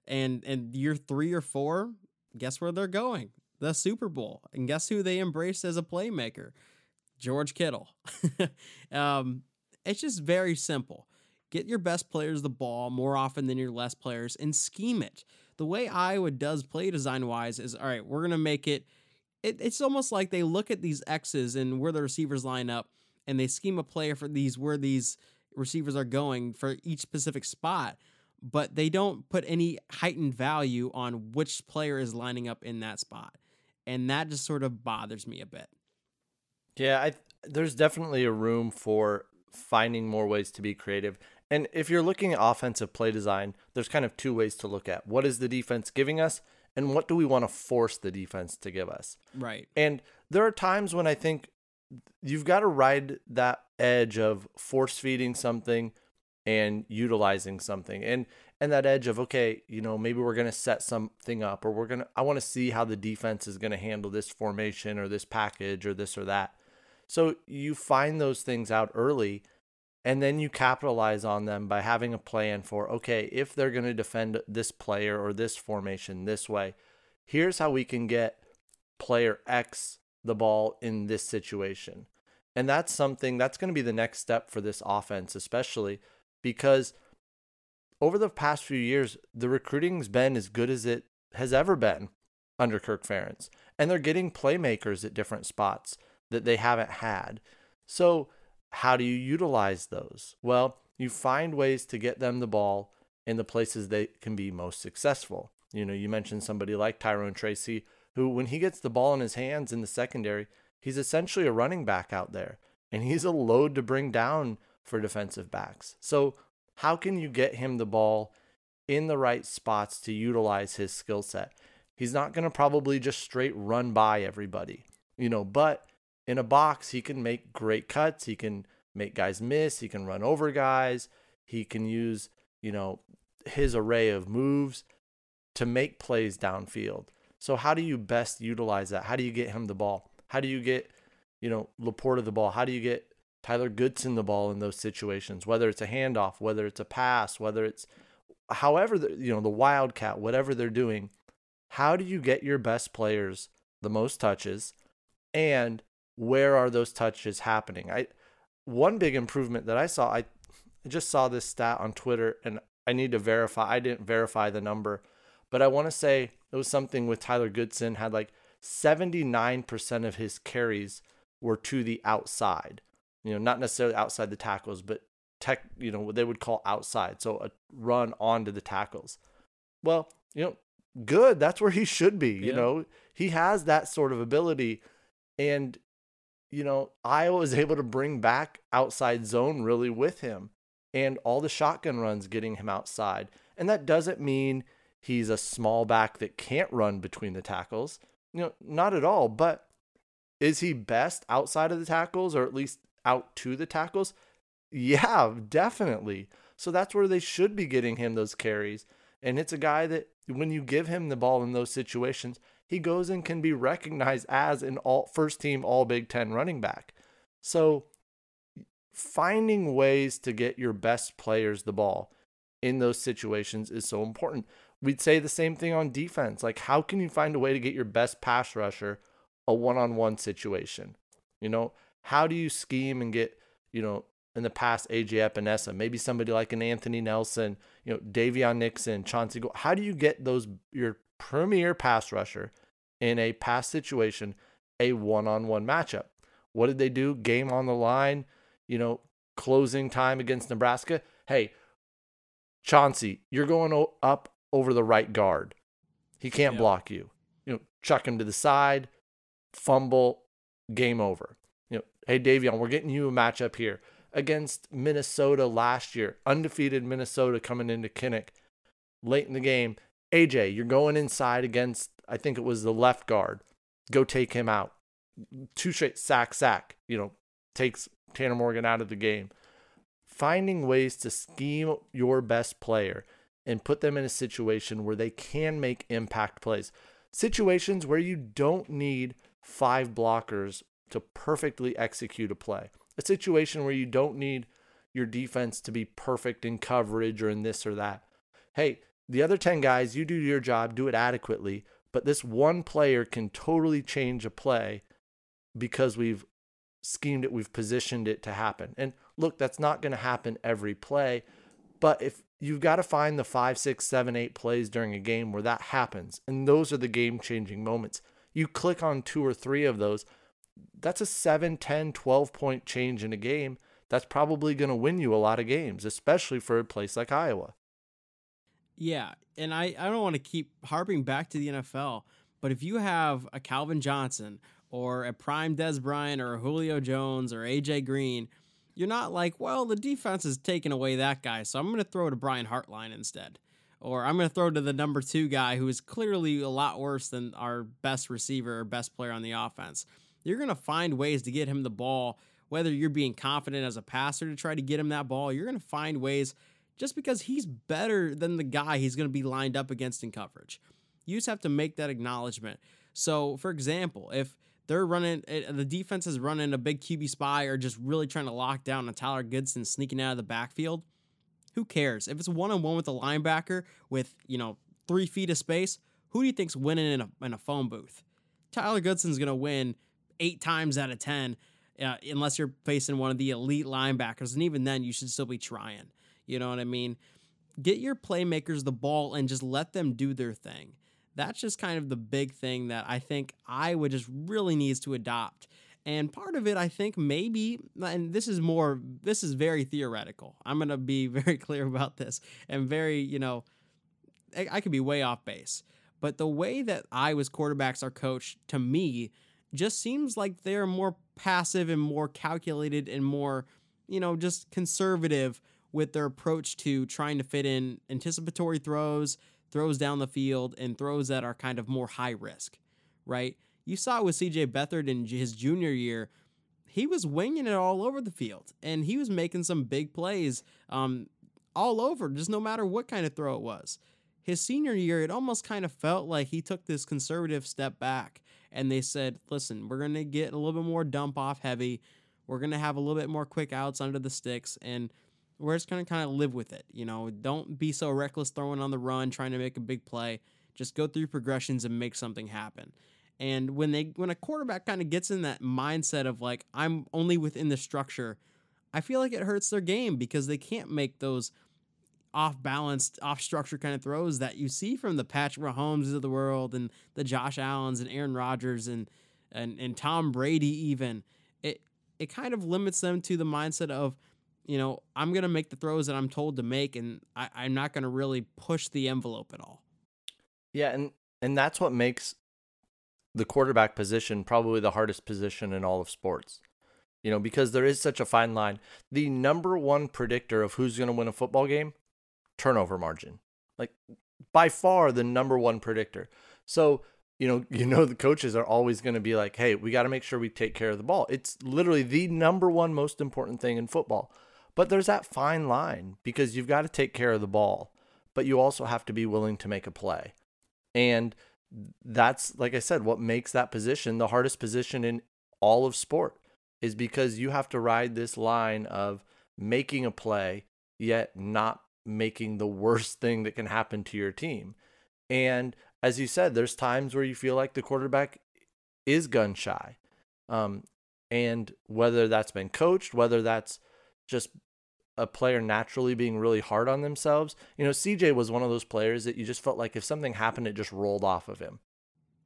And in year three or four, guess where they're going? The Super Bowl. And guess who they embraced as a playmaker? George Kittle. <laughs> um, it's just very simple. Get your best players the ball more often than your less players and scheme it. The way Iowa does play design wise is all right, we're going to make it it, it's almost like they look at these X's and where the receivers line up and they scheme a player for these where these receivers are going for each specific spot, but they don't put any heightened value on which player is lining up in that spot. And that just sort of bothers me a bit. Yeah, I there's definitely a room for finding more ways to be creative. And if you're looking at offensive play design, there's kind of two ways to look at what is the defense giving us and what do we want to force the defense to give us. Right. And there are times when I think you've got to ride that edge of force feeding something and utilizing something. And and that edge of okay, you know, maybe we're going to set something up or we're going to I want to see how the defense is going to handle this formation or this package or this or that. So you find those things out early and then you capitalize on them by having a plan for okay, if they're going to defend this player or this formation this way, here's how we can get player X the ball in this situation. And that's something that's going to be the next step for this offense, especially because over the past few years, the recruiting's been as good as it has ever been under Kirk Ferentz. And they're getting playmakers at different spots that they haven't had. So, how do you utilize those? Well, you find ways to get them the ball in the places they can be most successful. You know, you mentioned somebody like Tyrone Tracy, who, when he gets the ball in his hands in the secondary, he's essentially a running back out there and he's a load to bring down for defensive backs. So, how can you get him the ball in the right spots to utilize his skill set? He's not going to probably just straight run by everybody, you know, but in a box, he can make great cuts. He can make guys miss. He can run over guys. He can use, you know, his array of moves to make plays downfield. So how do you best utilize that? How do you get him the ball? How do you get, you know, Laporta the ball? How do you get Tyler Goodson the ball in those situations, whether it's a handoff, whether it's a pass, whether it's however, the, you know, the wildcat, whatever they're doing, how do you get your best players the most touches and where are those touches happening? I one big improvement that I saw, I just saw this stat on Twitter and I need to verify. I didn't verify the number, but I want to say it was something with Tyler Goodson had like 79% of his carries were to the outside you know, not necessarily outside the tackles, but tech, you know, what they would call outside. So a run onto the tackles. Well, you know, good. That's where he should be. You know, he has that sort of ability. And, you know, Iowa was <laughs> able to bring back outside zone really with him and all the shotgun runs getting him outside. And that doesn't mean he's a small back that can't run between the tackles. You know, not at all. But is he best outside of the tackles or at least out to the tackles? Yeah, definitely. So that's where they should be getting him those carries. And it's a guy that when you give him the ball in those situations, he goes and can be recognized as an all first team all Big 10 running back. So finding ways to get your best players the ball in those situations is so important. We'd say the same thing on defense. Like how can you find a way to get your best pass rusher a one-on-one situation? You know, how do you scheme and get, you know, in the past, AJ Epenesa, maybe somebody like an Anthony Nelson, you know, Daviyon Nixon, Chauncey Gold. How do you get those your premier pass rusher in a pass situation, a one-on-one matchup? What did they do? Game on the line, you know, closing time against Nebraska. Hey, Chauncey, you're going up over the right guard. He can't block you. You know, chuck him to the side, fumble, game over. You know, hey, Daviyon, we're getting you a matchup here against Minnesota last year, undefeated Minnesota coming into Kinnick late in the game. AJ, you're going inside against, I think it was the left guard. Go take him out. Two straight sack, sack, you know, takes Tanner Morgan out of the game. Finding ways to scheme your best player and put them in a situation where they can make impact plays. Situations where you don't need five blockers to perfectly execute a play. A situation where you don't need your defense to be perfect in coverage or in this or that. Hey, the other 10 guys, you do your job, do it adequately, but this one player can totally change a play because we've schemed it, we've positioned it to happen. And look, that's not going to happen every play, but if you've got to find the five, six, seven, eight plays during a game where that happens, and those are the game changing moments. You click on two or three of those, that's a 7, 10, 12 point change in a game. That's probably going to win you a lot of games, especially for a place like Iowa. Yeah, and I, I don't want to keep harping back to the NFL, but if you have a Calvin Johnson or a prime Dez Bryant or a Julio Jones or AJ Green you're not like, well, the defense is taking away that guy, so I'm going to throw to Brian Hartline instead. Or I'm going to throw to the number two guy who is clearly a lot worse than our best receiver or best player on the offense. You're going to find ways to get him the ball, whether you're being confident as a passer to try to get him that ball. You're going to find ways just because he's better than the guy he's going to be lined up against in coverage. You just have to make that acknowledgement. So, for example, if they're running eh, the defense is running a big QB spy or just really trying to lock down a Tyler Goodson sneaking out of the backfield, who cares? If it's one on one with a linebacker with, you know, three feet of space, who do you think's winning in a, in a phone booth? Tyler Goodson's going to win eight times out of 10, uh, unless you're facing one of the elite linebackers. And even then, you should still be trying. You know what I mean? Get your playmakers the ball and just let them do their thing that's just kind of the big thing that I think Iowa just really needs to adopt. And part of it, I think, maybe, and this is more, this is very theoretical. I'm going to be <laughs> very clear about this and very, you know, I, I could be way off base. But the way that Iowa's quarterbacks are coached, to me, just seems like they're more passive and more calculated and more, you know, just conservative with their approach to trying to fit in anticipatory throws, throws down the field, and throws that are kind of more high risk, right? You saw it with CJ Beathard in his junior year. He was winging it all over the field, and he was making some big plays um, all over, just no matter what kind of throw it was. His senior year, it almost kind of felt like he took this conservative step back, and they said, listen, we're going to get a little bit more dump off heavy. We're going to have a little bit more quick outs under the sticks, and we're just going to kind of live with it. You know, don't be so reckless throwing on the run, trying to make a big play. Just go through progressions and make something happen. And when they when a quarterback kind of gets in that mindset of like I'm only within the structure, I feel like it hurts their game because they can't make those off balanced, off structure kind of throws that you see from the Patrick Mahomes of the world and the Josh Allens and Aaron Rodgers and and and Tom Brady even. It it kind of limits them to the mindset of you know, I'm to make the throws that I'm told to make, and I, I'm not to really push the envelope at all. Yeah, and and that's what makes the quarterback position probably the hardest position in all of sports. You know, because there is such a fine line. The number one predictor of who's going to win a football game, turnover margin. Like by far the number one predictor. So, you know, you know the coaches are always going to be like, "Hey, we got to make sure we take care of the ball." It's literally the number one most important thing in football. But there's that fine line because you've got to take care of the ball, but you also have to be willing to make a play. And that's, like I said, what makes that position the hardest position in all of sport is because you have to ride this line of making a play, yet not making the worst <laughs> thing that can happen to your team. And as you said, there's times where you feel like the quarterback is gun shy. Um, and whether that's been coached, whether that's just a player naturally being really hard on themselves. You know, CJ was one of those players that you just felt like if something happened, it just rolled off of him.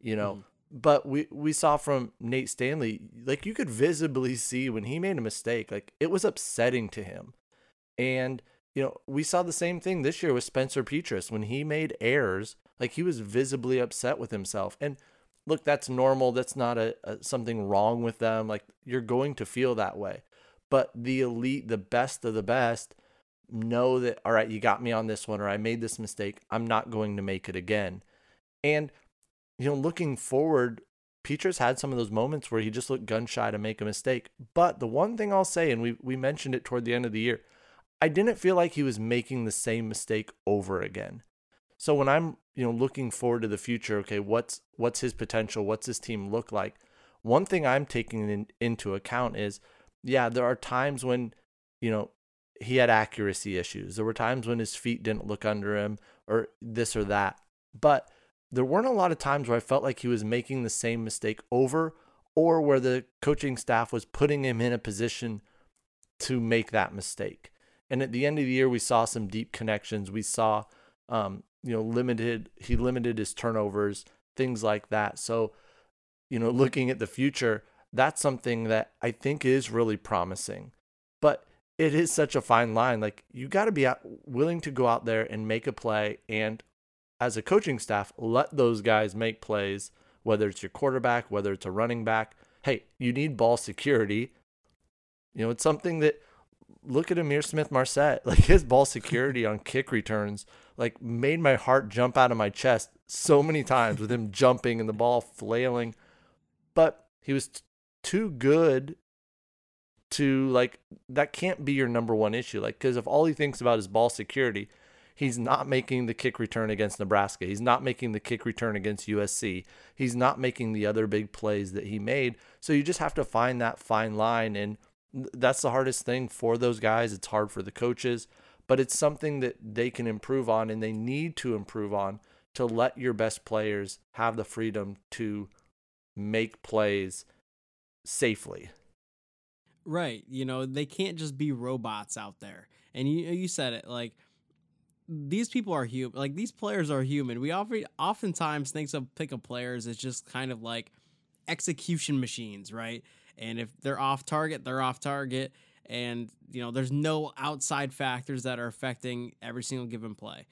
You know, mm. but we we saw from Nate Stanley, like you could visibly see when he made a mistake, like it was upsetting to him. And you know, we saw the same thing this year with Spencer Petras when he made errors, like he was visibly upset with himself. And look, that's normal. That's not a, a something wrong with them. Like you're going to feel that way. But the elite, the best of the best, know that, all right, you got me on this one, or I made this mistake. I'm not going to make it again. And, you know, looking forward, Petras had some of those moments where he just looked gun shy to make a mistake. But the one thing I'll say, and we, we mentioned it toward the end of the year, I didn't feel like he was making the same mistake over again. So when I'm, you know, looking forward to the future, okay, what's what's his potential? What's his team look like? One thing I'm taking in, into account is yeah, there are times when, you know, he had accuracy issues. There were times when his feet didn't look under him or this or that. But there weren't a lot of times where I felt like he was making the same mistake over or where the coaching staff was putting him in a position to make that mistake. And at the end of the year, we saw some deep connections. We saw, um, you know, limited, he limited his turnovers, things like that. So, you know, looking at the future, that's something that I think is really promising. But it is such a fine line. Like you got to be willing to go out there and make a play and as a coaching staff, let those guys make plays, whether it's your quarterback, whether it's a running back. Hey, you need ball security. You know, it's something that look at Ihmir Smith-Marsette. <laughs> Like his ball security on kick returns, like made my heart jump out of my chest so many times with him <laughs> jumping and the ball flailing. But he was t- too good to like that can't be your number one issue. Like because if all he thinks about is ball security, he's not making the kick return against Nebraska. He's not making the kick return against USC. He's not making the other big plays that he made. So you just have to find that fine line and that's the hardest thing for those guys. It's hard for the coaches, but it's something that they can improve on and they need to improve on to let your best players have the freedom to make plays safely. Right. You know, they can't just be robots out there. And you you said it like these people are human. Like these players are human. We often oftentimes think of think of players as just kind of like execution machines, right? And if they're off target, they're off target. And, you know, there's no outside factors that are affecting every single given play.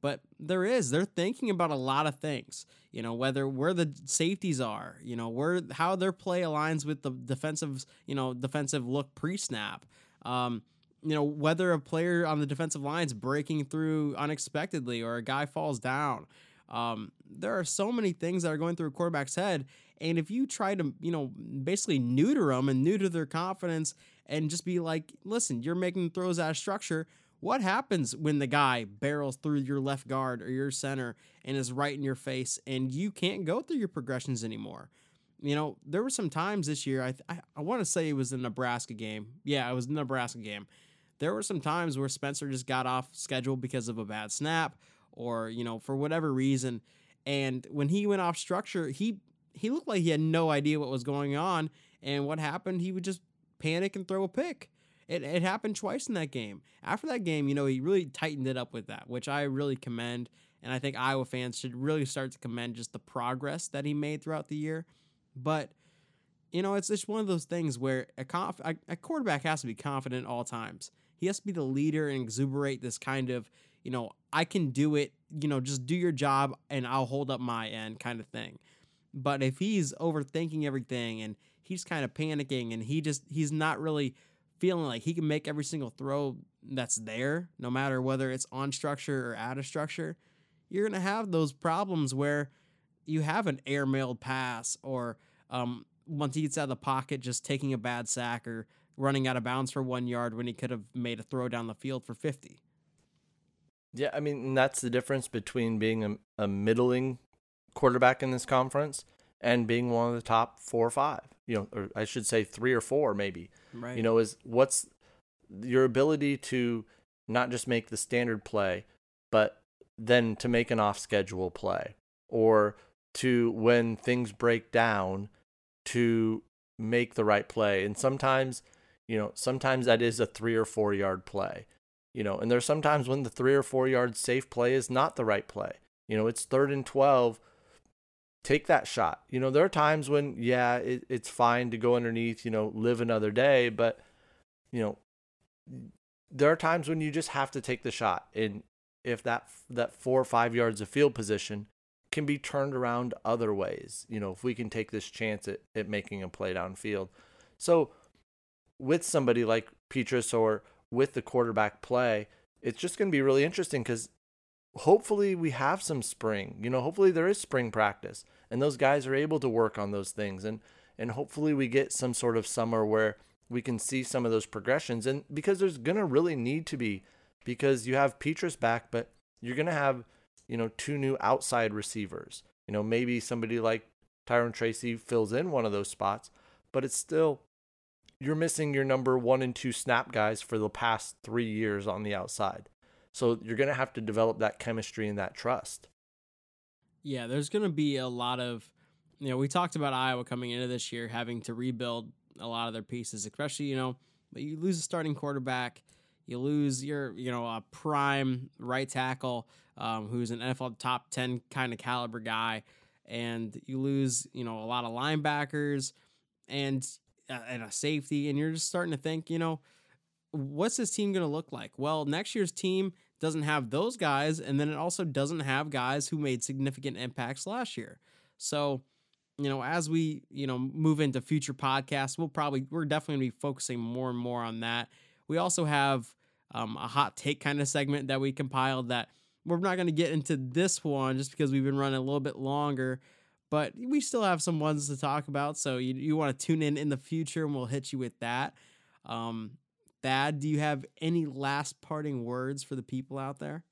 But there is. They're thinking about a lot of things. You know, whether where the safeties are, you know, where how their play aligns with the defensive, you know, defensive look pre-snap. Um, you know, whether a player on the defensive line is breaking through unexpectedly or a guy falls down. Um, there are so many things that are going through a quarterback's head, and if you try to, you know, basically neuter them and neuter their confidence and just be like, listen, you're making throws out of structure. What happens when the guy barrels through your left guard or your center and is right in your face and you can't go through your progressions anymore? You know, there were some times this year, I, I, I want to say it was the Nebraska game. Yeah, it was the Nebraska game. There were some times where Spencer just got off schedule because of a bad snap or, you know, for whatever reason. And when he went off structure, he he looked like he had no idea what was going on. And what happened? He would just panic and throw a pick. It, it happened twice in that game. After that game, you know, he really tightened it up with that, which I really commend. And I think Iowa fans should really start to commend just the progress that he made throughout the year. But, you know, it's just one of those things where a, conf- a, a quarterback has to be confident at all times. He has to be the leader and exuberate this kind of, you know, I can do it, you know, just do your job and I'll hold up my end kind of thing. But if he's overthinking everything and he's kind of panicking and he just he's not really feeling like he can make every single throw that's there, no matter whether it's on structure or out of structure, you're gonna have those problems where you have an airmailed pass or um, once he gets out of the pocket, just taking a bad sack or running out of bounds for one yard when he could have made a throw down the field for 50. Yeah, I mean, that's the difference between being a, a middling quarterback in this conference and being one of the top four or five, you know, or I should say three or four maybe. Right. You know, is what's your ability to not just make the standard play, but then to make an off schedule play or to when things break down to make the right play. And sometimes, you know, sometimes that is a three or four yard play, you know, and there's sometimes when the three or four yard safe play is not the right play. You know, it's third and 12 take that shot. You know, there are times when, yeah, it, it's fine to go underneath, you know, live another day, but, you know, there are times when you just have to take the shot. And if that, that four or five yards of field position can be turned around other ways, you know, if we can take this chance at, at making a play downfield. So with somebody like Petras or with the quarterback play, it's just going to be really interesting because hopefully we have some spring. You know, hopefully there is spring practice and those guys are able to work on those things and and hopefully we get some sort of summer where we can see some of those progressions and because there's going to really need to be because you have Petras back but you're going to have, you know, two new outside receivers. You know, maybe somebody like Tyrone Tracy fills in one of those spots, but it's still you're missing your number 1 and 2 snap guys for the past 3 years on the outside. So you're going to have to develop that chemistry and that trust. Yeah, there's going to be a lot of, you know, we talked about Iowa coming into this year having to rebuild a lot of their pieces, especially, you know, but you lose a starting quarterback, you lose your, you know, a prime right tackle um, who's an NFL top 10 kind of caliber guy, and you lose, you know, a lot of linebackers and, and a safety, and you're just starting to think, you know, what's this team going to look like? Well, next year's team doesn't have those guys, and then it also doesn't have guys who made significant impacts last year. So, you know, as we you know move into future podcasts, we'll probably we're definitely going to be focusing more and more on that. we also have um, a hot take kind of segment that we compiled that we're not going to get into this one just because we've been running a little bit longer, but we still have some ones to talk about. So you, you want to tune in in the future and we'll hit you with that. Um, Thad, do you have any last parting words for the people out there?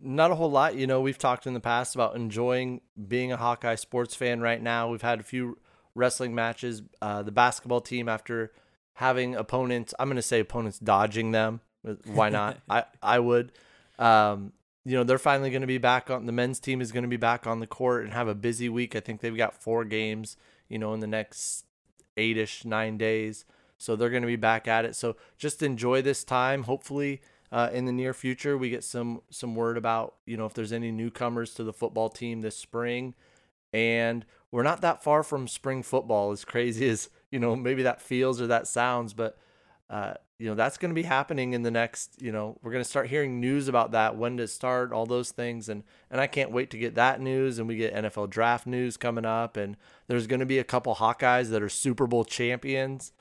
Not a whole lot. You know, we've talked in the past about enjoying being a Hawkeye sports fan right now. We've had a few wrestling matches. Uh, the basketball team, after having opponents, I'm going to say opponents dodging them. Why not? <laughs> I, I would. Um, you know, they're finally going to be back on the men's team is going to be back on the court and have a busy week. I think they've got four games, you know, in the next eight ish, nine days. So they're going to be back at it. So just enjoy this time. Hopefully, uh, in the near future, we get some some word about you know if there's any newcomers to the football team this spring, and we're not that far from spring football. As crazy as you know maybe that feels or that sounds, but uh, you know that's going to be happening in the next you know we're going to start hearing news about that when to start all those things and and i can't wait to get that news and we get nfl draft news coming up and there's going to be a couple hawkeyes that are super bowl champions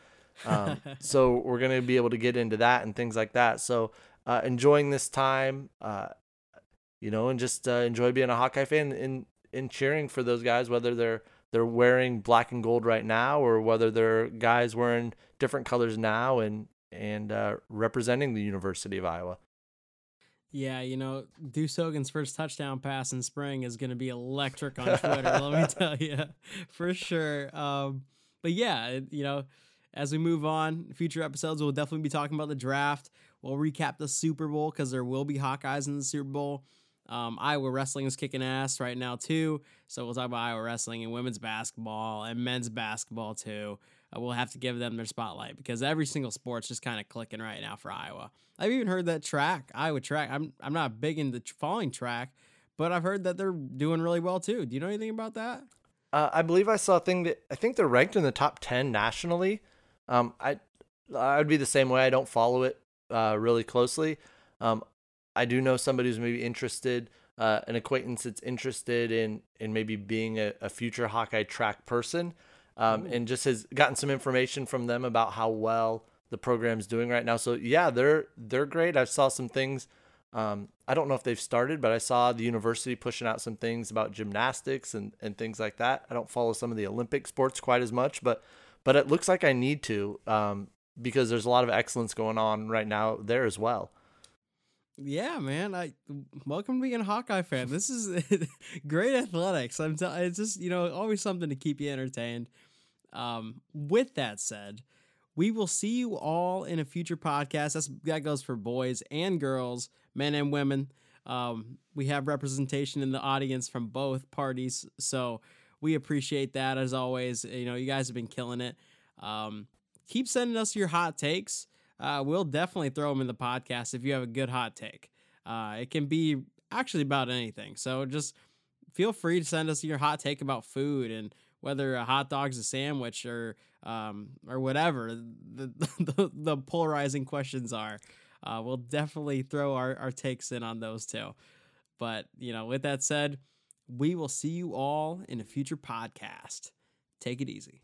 um, <laughs> so we're going to be able to get into that and things like that so uh, enjoying this time uh, you know and just uh, enjoy being a hawkeye fan and and cheering for those guys whether they're they're wearing black and gold right now or whether they're guys wearing different colors now and and uh, representing the University of Iowa. Yeah, you know, Deuce Hogan's first touchdown pass in spring is going to be electric on <laughs> Twitter. let me tell you, for sure. Um, but yeah, you know, as we move on, future episodes, we'll definitely be talking about the draft. We'll recap the Super Bowl because there will be Hawkeyes in the Super Bowl. Um, Iowa wrestling is kicking ass right now too, so we'll talk about Iowa wrestling and women's basketball and men's basketball too. Uh, we'll have to give them their spotlight because every single sport's just kind of clicking right now for Iowa. I've even heard that track, Iowa track. I'm I'm not big into falling track, but I've heard that they're doing really well too. Do you know anything about that? Uh, I believe I saw a thing that I think they're ranked in the top ten nationally. Um, I I'd be the same way. I don't follow it uh, really closely. Um, I do know somebody who's maybe interested, uh, an acquaintance that's interested in in maybe being a, a future Hawkeye track person, um, and just has gotten some information from them about how well the program's doing right now. So yeah, they're they're great. I saw some things. Um, I don't know if they've started, but I saw the university pushing out some things about gymnastics and, and things like that. I don't follow some of the Olympic sports quite as much, but but it looks like I need to um, because there's a lot of excellence going on right now there as well. Yeah, man. I welcome to being a Hawkeye fan. This is <laughs> great athletics. I'm telling. It's just you know always something to keep you entertained. Um, with that said, we will see you all in a future podcast. That's, that goes for boys and girls, men and women. Um, we have representation in the audience from both parties, so we appreciate that as always. You know, you guys have been killing it. Um, keep sending us your hot takes uh, we'll definitely throw them in the podcast if you have a good hot take. Uh, it can be actually about anything. So just feel free to send us your hot take about food and whether a hot dog's a sandwich or um, or whatever the, <laughs> the, the polarizing questions are. Uh, we'll definitely throw our, our takes in on those too. But you know, with that said, we will see you all in a future podcast. Take it easy.